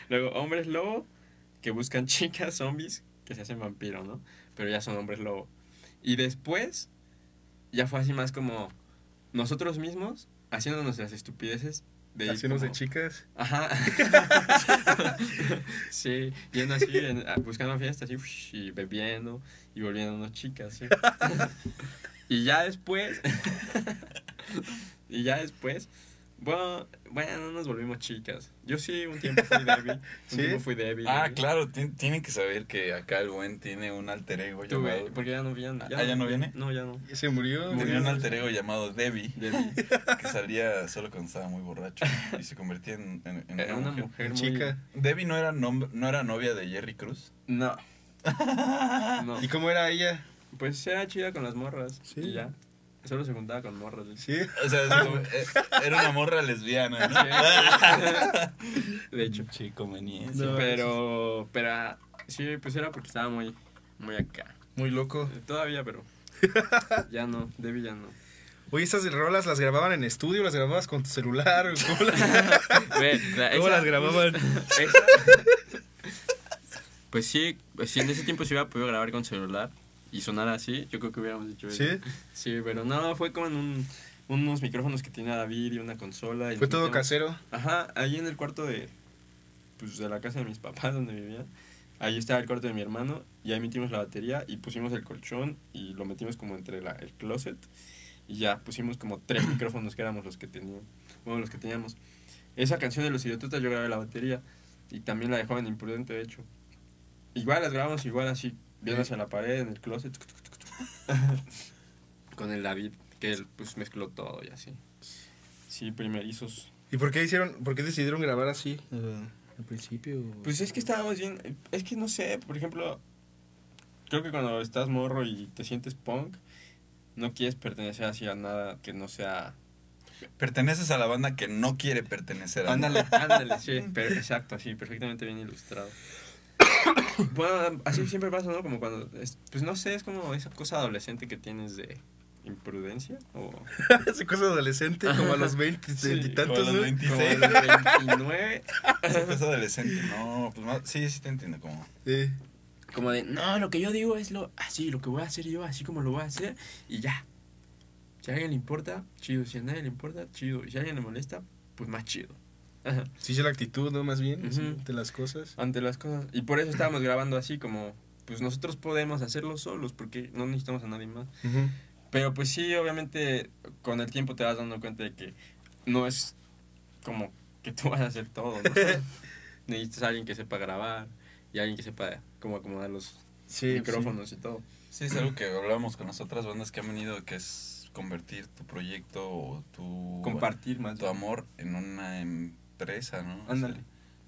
luego hombres lobo que buscan chicas zombies que se hacen vampiro, ¿no? Pero ya son hombres lobo. Y después ya fue así más como nosotros mismos haciendo nuestras estupideces de Haciéndose como- chicas. Ajá. sí, yendo así, en- a- buscando fiestas así, ush, y bebiendo y volviéndonos chicas, ¿sí? y ya después, y ya después, bueno, bueno, no nos volvimos chicas. Yo sí, un tiempo fui débil, un ¿Sí? tiempo fui débil. Ah, claro, ti- tienen que saber que acá el buen tiene un alter ego Tuve, llamado. porque ya no viene. Ah, ¿ya no viene? No, ya no. ¿Y se murió? Tenía un alter ego llamado Debbie, Débil. que salía solo cuando estaba muy borracho y se convertía en, en- en Era una una mujer. mujer muy... Chica. Debbie no era, no era novia de Jerry Cruz. No. No. ¿Y cómo era ella? Pues era chida con las morras. Sí. Y ya. Solo se juntaba con morras. ¿Sí? O sea, así como, eh, era una morra lesbiana, ¿no? De hecho. Sí, conveniencia. No. Pero, pero, sí, pues era porque estaba muy, muy acá. Muy loco. Todavía, pero ya no, Debbie ya no. Oye, ¿estas rolas las grababan en estudio? ¿Las grababas con tu celular? ¿Cómo las, cómo esa- las grababan? esa- pues sí, pues sí, en ese tiempo se hubiera podido grabar con celular y sonar así, yo creo que hubiéramos dicho eso. ¿Sí? Sí, pero no, fue como en un, unos micrófonos que tenía David y una consola. y ¿Fue todo metíamos- casero? Ajá, ahí en el cuarto de, pues, de la casa de mis papás donde vivía. Ahí estaba el cuarto de mi hermano y ahí metimos la batería y pusimos el colchón y lo metimos como entre la, el closet y ya pusimos como tres micrófonos que éramos los que teníamos. Bueno, los que teníamos. Esa canción de los idiotas yo grabé la batería y también la de Joven Imprudente, de hecho. Igual las grabamos igual así, viendo hacia la pared en el closet. Con el David, que él pues mezcló todo y así. Sí, primerizos. ¿Y por qué hicieron, por qué decidieron grabar así eh, al principio? Pues es que estábamos bien. Es que no sé, por ejemplo, creo que cuando estás morro y te sientes punk, no quieres pertenecer así a nada que no sea. Perteneces a la banda que no quiere pertenecer a Ándale, ándale, sí, pero exacto, así, perfectamente bien ilustrado. Bueno, así siempre pasa, ¿no? Como cuando. es- pues no sé, es como esa cosa adolescente que tienes de imprudencia o. Esa cosa adolescente, como a los 20 Sí, y tantos, como a los ¿no? 20. Como a 26. los 29. Esa cosa adolescente. No, pues más, sí, sí te entiendo como. Sí. Como de, no, lo que yo digo es lo así, lo que voy a hacer yo, así como lo voy a hacer, y ya. Si a alguien le importa, chido. Si a nadie le importa, chido. Y si a alguien le molesta, pues más chido. Ajá. Sí, sí, la actitud, ¿no? Más bien, así, Ujú. de las cosas. Ante las cosas. Y por eso estábamos grabando así, como, pues nosotros podemos hacerlo solos, porque no necesitamos a nadie más. Ujú. Pero pues sí, obviamente, con el tiempo te vas dando cuenta de que no es como que tú vas a hacer todo, ¿no? Necesitas a alguien que sepa grabar y alguien que sepa cómo acomodar los Sí, micrófonos y todo. Sí, es algo que hablábamos con las otras bandas que han venido, que es convertir tu proyecto o tu, Compartir más. tu amor en una empresa, ¿no? O sea, Ándale.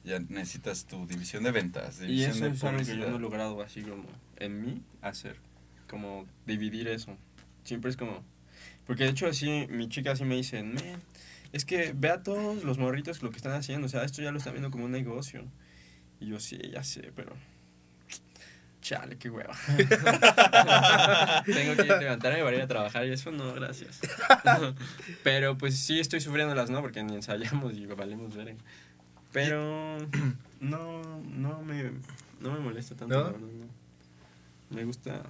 ya necesitas tu división de ventas, Y división eso de es algo que yo no he logrado así como en mí hacer. Como dividir eso. Siempre es como... Porque de hecho así, mi chica así me dice, "Men, es que ve a todos los morritos lo que están haciendo. O sea, esto ya lo están viendo como un negocio. Y yo sí, ya sé, pero... Chale, qué hueva. Tengo que levantarme para ir a trabajar y eso no, gracias. pero pues sí estoy sufriéndolas, ¿no? Porque ni ensayamos y valemos ver. Pero no, no me, no me molesta tanto, ¿No? la verdad, no. Me gusta,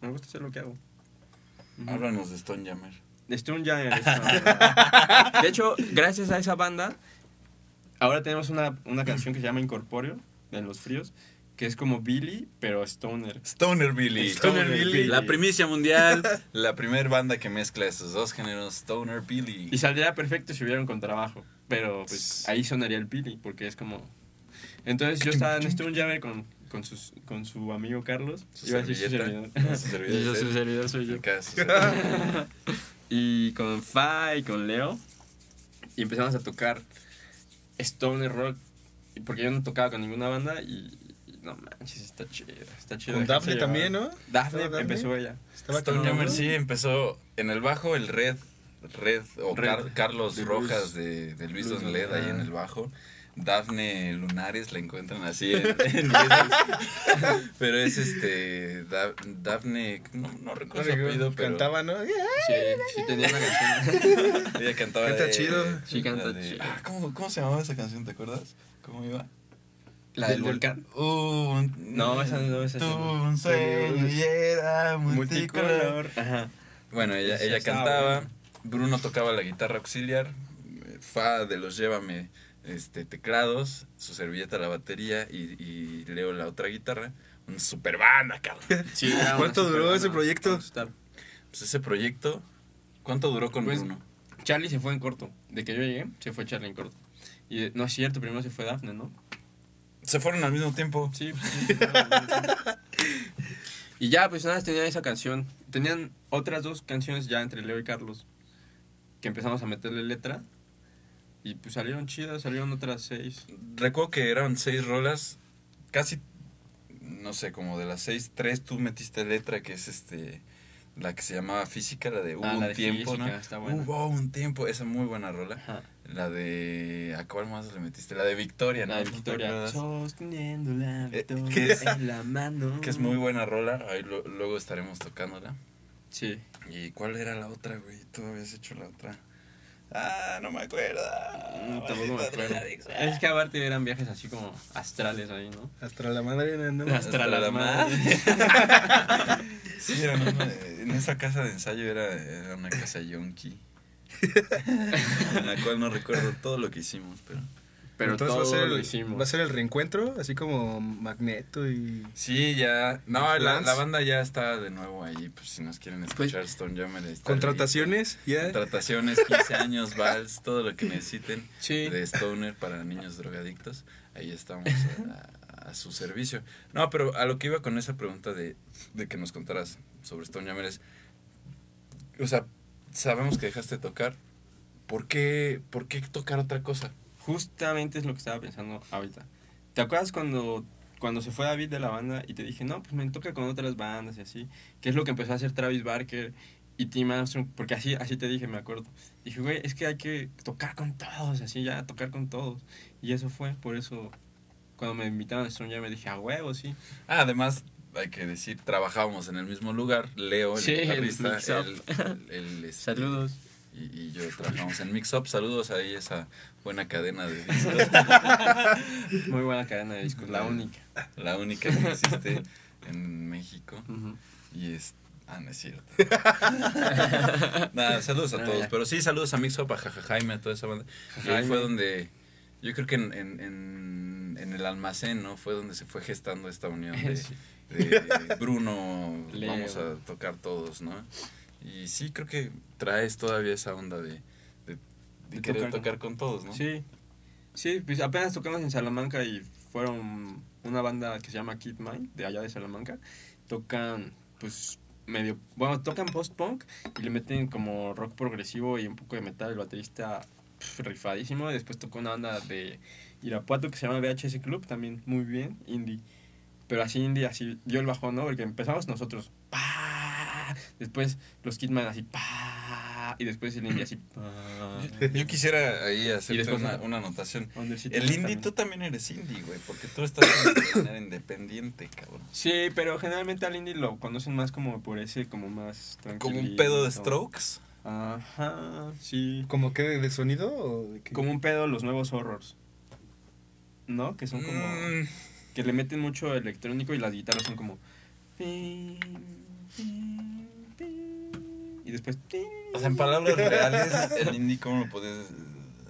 me gusta hacer lo que hago. Háblanos de Stone Jammer. Stone Jammer es una banda. De hecho, gracias a esa banda, ahora tenemos una, una canción que se llama Incorpóreo, de Los Fríos, que es como Billy, pero Stoner. Stoner Billy. Stoner Billy. La primicia mundial. la primera banda que mezcla esos dos géneros, Stoner Billy. Y saldría perfecto si hubiera un contrabajo, pero pues ahí sonaría el Billy, porque es como... Entonces yo estaba en Stone Jammer con, con, sus, con su amigo Carlos. Su Iba a decir su servidor. No, su servidor Y yo su servidor soy yo. Y con Fa y con Leo. Y empezamos a tocar Stoner Rock. y Porque yo no tocaba con ninguna banda y no manches, está chido. Está chido. Con Daphne también, ¿no? Daphne empezó ella. Estaba Stone con- Jammer sí empezó en el bajo, el Red. Red o Red. Car- Carlos De Rojas de, de Luis Don Led ahí ah. en el bajo. Dafne Lunares la encuentran así en, en pero es este Da- Dafne no, no recuerdo su apellido pero Cantaba, ¿no? Sí, sí tenía una canción. ella cantaba Canta de- chido. Sí, canta de- chido. ah, ¿cómo, ¿cómo se llamaba esa canción te acuerdas? ¿cómo iba? La del volcán. Un- No, esa no, esa sí Tuvo no. un sueño y era multicolor. Multicolor. Ajá. Bueno, ella, ella cantaba, buena. Bruno tocaba la guitarra auxiliar, Fa de los Llévame este, teclados, su servilleta la batería y, y Leo la otra guitarra. Una super banda, cabrón. Sí, ¿Cuánto duró ese proyecto? Pues ese proyecto, ¿cuánto duró con Pues, Bruno? Charlie se fue en corto. De que yo llegué, se fue Charlie en corto. Y eh, no es cierto, primero se fue Daphne, ¿no? Se fueron al mismo tiempo. Sí, pues, sí. Y ya, pues nada, tenían esa canción. Tenían otras dos canciones ya entre Leo y Carlos. Que empezamos a meterle letra. Y pues salieron chidas, salieron otras seis. Recuerdo que eran seis rolas, casi, no sé, como de las seis, tres tú metiste letra, que es este, la que se llamaba Física, la de Hubo Ah, la un de tiempo, Física, ¿no? está buena. Hubo un tiempo, esa muy buena rola. Ajá. La de. ¿A cuál más le metiste? La de Victoria, ¿no? La de ¿No Victoria. Sosteniendo la Eh, victoria que es- en la mano. Que es muy buena rola. Ahí lo- luego estaremos tocándola. Sí. ¿Y cuál era la otra, güey? Tú habías hecho la otra. Ah, no me acuerdo. Mm, tampoco me acuerdo. Es que aparte eran viajes así como astrales ahí, ¿no? Hasta la madre, ¿no? Hasta la madre. Sí, era una- en esa casa de ensayo era, era una casa yonki. En la cual no recuerdo todo lo que hicimos, pero. Pero Entonces todo va a ser lo el, hicimos. va a ser el reencuentro, así como Magneto y Sí, ya. No, la, la banda ya está de nuevo ahí. Pues si nos quieren escuchar, Stone Jammer contrataciones, ya. Contrataciones, 15 años, vals, todo lo que necesiten Sí. de Stoner para niños drogadictos. Ahí estamos a, a su servicio. No, pero a lo que iba con esa pregunta de, de que nos contaras sobre Stone Jammer es. O sea, sabemos que dejaste de tocar. ¿Por qué, ¿Por qué tocar otra cosa? Justamente es lo que estaba pensando ahorita. ¿Te acuerdas cuando, cuando se fue David de la banda y te dije, no, pues me toca con otras bandas y así? ¿Qué es lo que empezó a hacer Travis Barker y Tim Armstrong? Porque así, así te dije, me acuerdo. Dije, güey, es que hay que tocar con todos, así ya, tocar con todos. Y eso fue, por eso, cuando me invitaron a Stone ya me dije, a huevo, sí. Ah, además, hay que decir, trabajábamos en el mismo lugar. Leo, el Sí, el guitarrista, este, Saludos. Y, y yo trabajamos en Mix Up. Saludos ahí esa buena cadena de discos. Muy buena cadena de discos, la única. La única que existe en México. Y es. Ah, no es cierto. Nada, saludos a Ah, todos. ya. Pero sí, saludos a Mix Up, a Jaime, a toda esa banda. Y ahí fue donde. Yo creo que en, en, en, en el almacén, ¿no? Fue donde se fue gestando esta unión de, Sí. De Bruno. Leo. Vamos a tocar todos, ¿no? Y sí, creo que traes todavía esa onda de, de, de De querer tocar con- tocar con todos, ¿no? Sí. Sí, pues apenas tocamos en Salamanca y fueron una banda que se llama Kid Mind, de allá de Salamanca. Tocan, pues, medio. Bueno, tocan post-punk y le meten como rock progresivo y un poco de metal. El baterista pf, rifadísimo. Después tocó una banda de Irapuato que se llama VHS Club, también muy bien, indie. Pero así indie, así dio el bajón, ¿no? Porque empezamos nosotros, ¡pa! Después los Kidman así, ¡pa! Y después el indie así, ¡pa! Yo, quisiera ahí después una, anotación. El indie, también. tú también eres indie, güey, porque tú estás de manera independiente, cabrón. Sí, pero generalmente al indie lo conocen más como por ese, como más Como un pedo de strokes. Ajá, sí. ¿Como que de sonido o de qué? Como un pedo los nuevos horrors. ¿No? Que son como... Mm, Que le meten mucho electrónico y las guitarras son como... pim, después... O sea, en palabras reales, el indie, ¿cómo lo puedes...?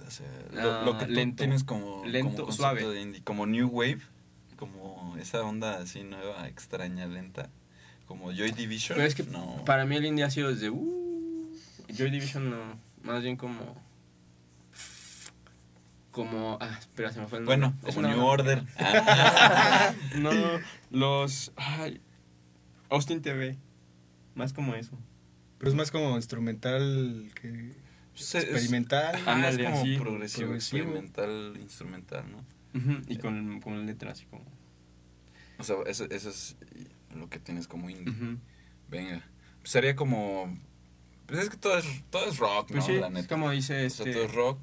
Sea, lo, lo que Ah, tú lento. tienes como, Lento, como suave. de indie, como New Wave, como esa onda así nueva, extraña, lenta, como Joy Division. Pero es que no. para mí el indie ha sido desde... Uh, Joy Division no, más bien como... Como... Ah, espera, se me fue el nombre. Bueno, Es como New banda- Order. Ah. no, los... Ay, Austin TV. Más como eso. Pero es más como instrumental que Sí, es- experimental. Ajá, es como así, progresivo, progresivo. experimental, instrumental, ¿no? Y con, con letras así como... O sea, eso, eso es lo que tienes como indie. Venga. Sería como... Pues es que todo es, todo es rock, ¿no? Pues sí, La es neta. como dice O sea, este... todo es rock.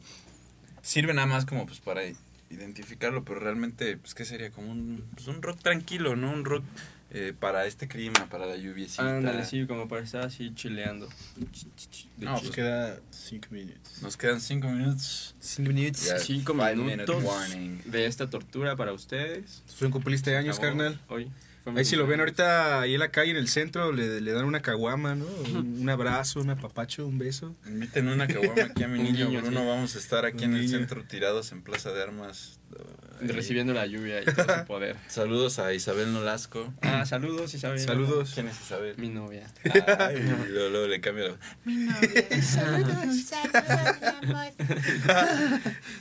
Sirve nada más como pues para identificarlo, pero realmente, pues, ¿qué sería? Como un, pues, un rock tranquilo, ¿no? Un rock eh, para este clima, para la lluviecita. Ándale, sí, como para estar así chileando. De No. Nos queda 5 minutos. Nos quedan cinco minutos. 5 minutos. Ya. Cinco Five minute minutos warning. de esta tortura para ustedes. Fue un cumpliste años, carnal. Hoy. Mi Ahí si lo ven ahorita ahí en la calle, en el centro, le, le dan una caguama, ¿no? Un, un abrazo, un apapacho, un beso. Inviten una caguama aquí a mi niño niño, Bruno. sí. Vamos a estar aquí Un en el centro tirados en Plaza de Armas. ahí. Recibiendo la lluvia y todo su poder. Saludos a Isabel Nolasco. Ah, saludos, Isabel. Saludos. ¿Quién es Isabel? Mi novia. Ay, luego, luego le cambio la... Saludos, saludos, mi amor.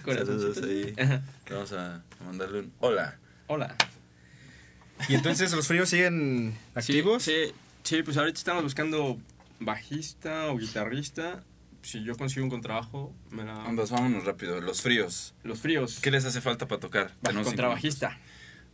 Saludos ahí. Vamos a mandarle un hola. Hola. Y entonces los fríos siguen activos. Sí, sí, sí, pues ahorita estamos buscando bajista o guitarrista. Si yo consigo un contrabajo, me la... Andas, vámonos rápido. Los fríos. Los fríos. ¿Qué les hace falta para tocar? Bajo Tenemos contrabajista.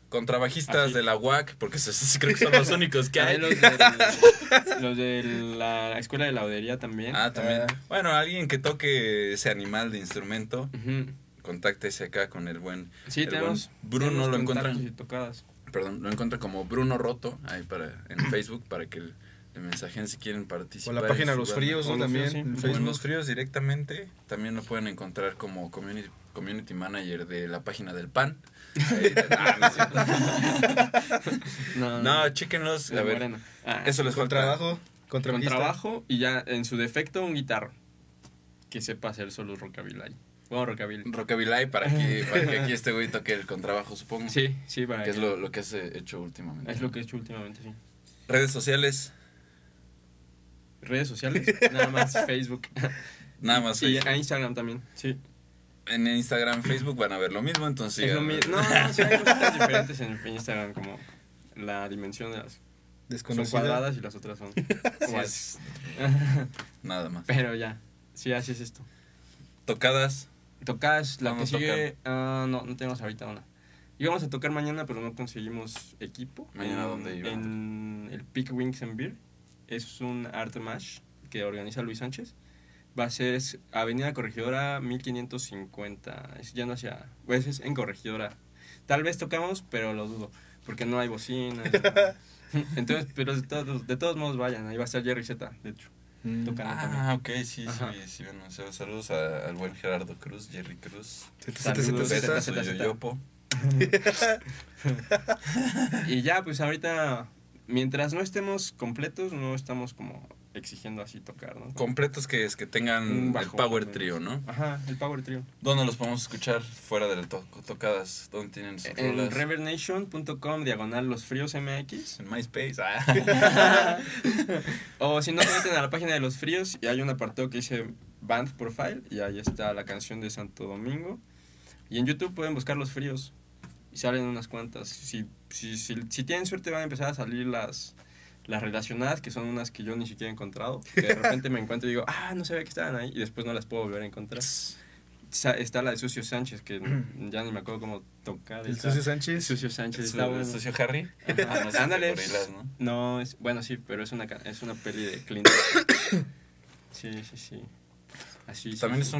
Contrabajistas Así. de la UAC, porque esos creo que son los únicos que hay. Ahí los, de, los de la escuela de laudería también. Ah, también. Ah. Bueno, alguien que toque ese animal de instrumento, Ujú. contáctese acá con el buen. Sí, el tenemos. buen Bruno tenemos lo encuentran. y tocadas. Perdón, lo encuentra como Bruno Roto ahí para en Facebook para que le mensajen si quieren O participar. la en página Los. Fríos, O ¿no? También sí. en O en Facebook. los fríos directamente también lo pueden encontrar como community, community manager de la página del PAN. Ahí- ah, no es cierto. No, no, chéquenlos. A ver. Ah, eso les Con falta. trabajo, con contrabajista. trabajo y ya en su defecto un guitarro que sepa hacer solo rockabilly. Bueno, rockabilly. Rockabilly para que, para que aquí este güey toque el contrabajo, supongo. Sí, sí, para Que es que- lo, lo que has eh, hecho últimamente. es lo que he hecho últimamente, sí. Redes sociales, Redes sociales, nada más Facebook. nada más. y Facebook. a Instagram también, sí. En Instagram, Facebook van a ver lo mismo, entonces. es lo síganos. mismo. No, sí hay cositas diferentes en Instagram, como la dimensión de las son cuadradas y las otras son Sí, iguales. es nada más. Pero ya, sí, así es esto. Tocadas. Tocadas, la que sigue, ah, no, no tenemos ahorita una. Íbamos a tocar mañana, pero no conseguimos equipo. ¿Mañana En- dónde iban? En el Peak Wings and Beer. Es un art mash que organiza Luis Sánchez. Va a ser es Avenida Corregidora 1550. Es yendo hacia. Pues es en Corregidora. Tal vez tocamos, pero lo dudo. Porque no hay bocina. Entonces, pero de todos, de todos modos vayan. Ahí va a estar Jerry Z, de hecho. Mm. También. Ah, ok, sí, sí, Ajá. sí. bueno, o sea, saludos a- al buen Gerardo Cruz, Jerry Cruz. Saludos, yoyopo. Y ya, pues ahorita, mientras no estemos completos, no estamos como exigiendo así tocar, ¿no? Completos que es que tengan el Power Trio, ¿no? Ajá, el Power Trio. ¿Dónde los podemos escuchar fuera de las to- tocadas? ¿Dónde tienen sus En revernation.com, diagonal los fríos MX. En MySpace. Ah. o si no, se meten a la página de los fríos y hay un apartado que dice Band Profile y ahí está la canción de Santo Domingo. Y en YouTube pueden buscar los fríos y salen unas cuantas. Si, si, si, si tienen suerte van a empezar a salir las, las relacionadas, que son unas que yo ni siquiera he encontrado. Que de repente me encuentro y digo, ah, no sabía que estaban ahí y después no las puedo volver a encontrar. Está la de Sucio Sánchez, que ya ni me acuerdo cómo tocar. El Sucio Sánchez. Sucio Sánchez. ¿Es el bueno. socio Harry? Ajá. No, es Ándale. Gorillaz, ¿no? No, es, bueno, sí, pero es una, es una peli de Clint. sí, sí, sí. Así. sí, También sí. es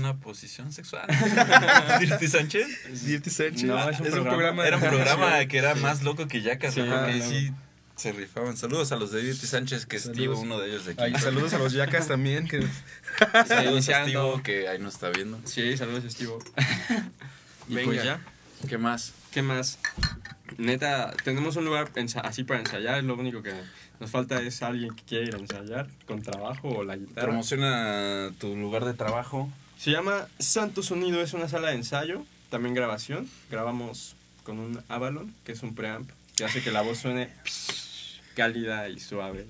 una posición sexual. ¿Dirty Sánchez? Dirty Sánchez. No, es un programa. Era un programa Sí. que era más loco que Yacas, Sí, ¿no? claro. sí se rifaban. Saludos a los de Dirty Sánchez, que es uno de ellos de aquí. Ay, saludos a los yacas también. Que... Saludos a que ahí nos está viendo. Sí, saludos, Estivo. y Venga. pues ya, ¿Qué más? ¿qué más? Neta, tenemos un lugar así para ensayar, lo único que nos falta es alguien que quiera ir a ensayar con trabajo o la guitarra. Promociona tu lugar de trabajo. Se llama Santo Sonido, es una sala de ensayo, también grabación. Grabamos con un Avalon, que es un preamp, que hace que la voz suene cálida y suave.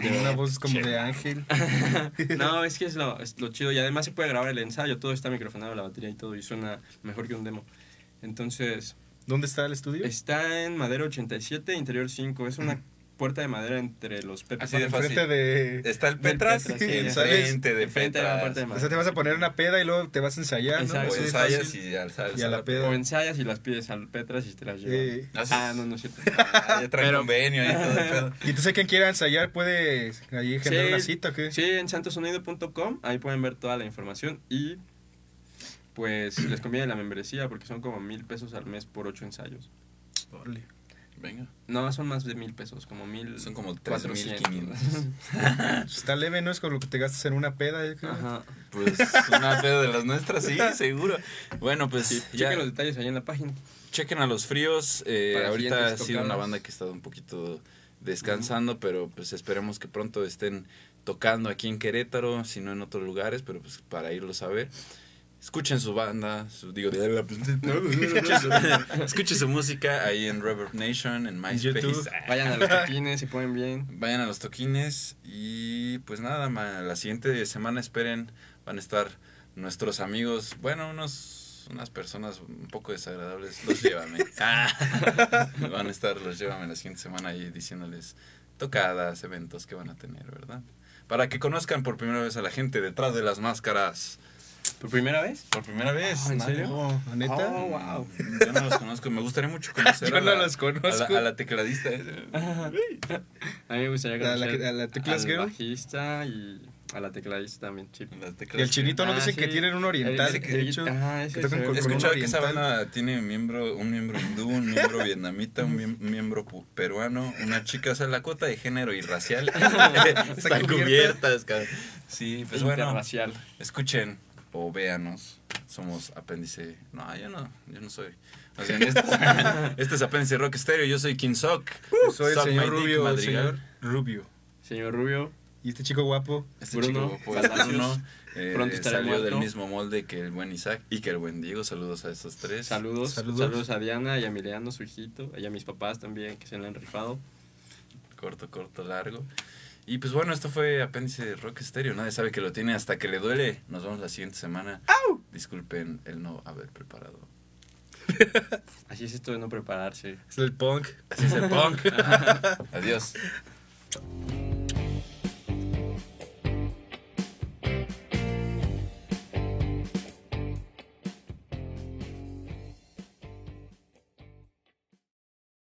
De- Una voz como de ángel. no, es que es lo, es lo chido. Y además se puede grabar el ensayo, todo está microfonado, la batería y todo, y suena mejor que un demo. Entonces, ¿Dónde está el estudio? está en Madera 87, Interior 5. Es una puerta de madera entre los Pepes. Así de fácil. Enfrente de... Está el Petras, Petras, y sí. enfrente de Petras. parte de O madera. sea, te vas a poner una peda y luego te vas a ensayar, ¿no? Exacto. O ensayas y al sal- Y a la peda. O ensayas y las pides al Petras y te las llevan. Eh, ¿Ah, sí? Ah, no, no es cierto. Ah, ya traen Pero- convenio y todo el pedo. Y entonces quien quiera ensayar puede ahí generar Sí. una cita, ¿o qué? Sí, en santosonido.com, ahí pueden ver toda la información y pues les conviene la membresía porque son como mil pesos al mes por ocho ensayos. Órale. Venga. No, son más de mil pesos, como mil Son como cuatrocientos. 3.500. Está leve, ¿no? Es con lo que te gastas en una peda. yo creo. Ajá. Pues una pedo de las nuestras, sí, seguro. Bueno, pues Sí, ya chequen los detalles ahí en la página. chequen a los fríos. eh, ahorita ha sido una banda que ha estado un poquito descansando, pero pues esperemos que pronto estén tocando aquí en Querétaro, si no en otros lugares, pero pues para irlos a ver. Escuchen su banda, su, digo, escuchen, su, escuchen su música ahí en Reverb Nation, en MySpace. YouTube. Vayan a los toquines, se ponen bien. Vayan a los toquines y pues nada, ma, la siguiente semana esperen, van a estar nuestros amigos, bueno, unos unas personas un poco desagradables, los llévame. Ah, van a estar los llévame la siguiente semana ahí diciéndoles tocadas, eventos que van a tener, ¿verdad? Para que conozcan por primera vez a la gente detrás de las máscaras. ¿Por primera vez? Por primera vez. Ah, ¿en nadie- serio? Oh, ¿la neta? Oh, wow. Yo no los conozco, me gustaría mucho conocer Yo a, no la, los conozco. a la- a la tecladista. A mí me gustaría ¿A la- conocer a la Teclas al Girl? bajista y a la tecladista también, Y el chinito no Ah, dicen que sí. tienen un oriental, El- de el- hecho. ajá, ese que tocan con- con que esa banda tiene miembro, un miembro hindú, un miembro vietnamita, un miem- miembro peruano, una chica, o sea, la cuota de género y racial están cubierta. cubiertas. cabrón. Sí, pues bueno, escuchen o véanos. Somos apéndice. No, yo no, yo no soy. O sea, este, este es apéndice Rock Stereo, yo soy King Sock. Soy el señor Rubio, el señor Rubio. Señor Rubio, Y este chico guapo. Este Bruno, chico, pues. Bruno, eh, Pronto estará salió del mismo molde que el buen Isaac y que el buen Diego. Saludos a esos tres. saludos, Saludos. saludos. a Diana y a Emiliano, su hijito, y a mis papás también, que se le han rifado. corto, corto, largo. Y pues bueno, esto fue apéndice de Rock Stereo. Nadie sabe que lo tiene hasta que le duele. Nos vemos la siguiente semana. Disculpen el no haber preparado. Así es esto de no prepararse. Es el punk. Así es el punk. Adiós.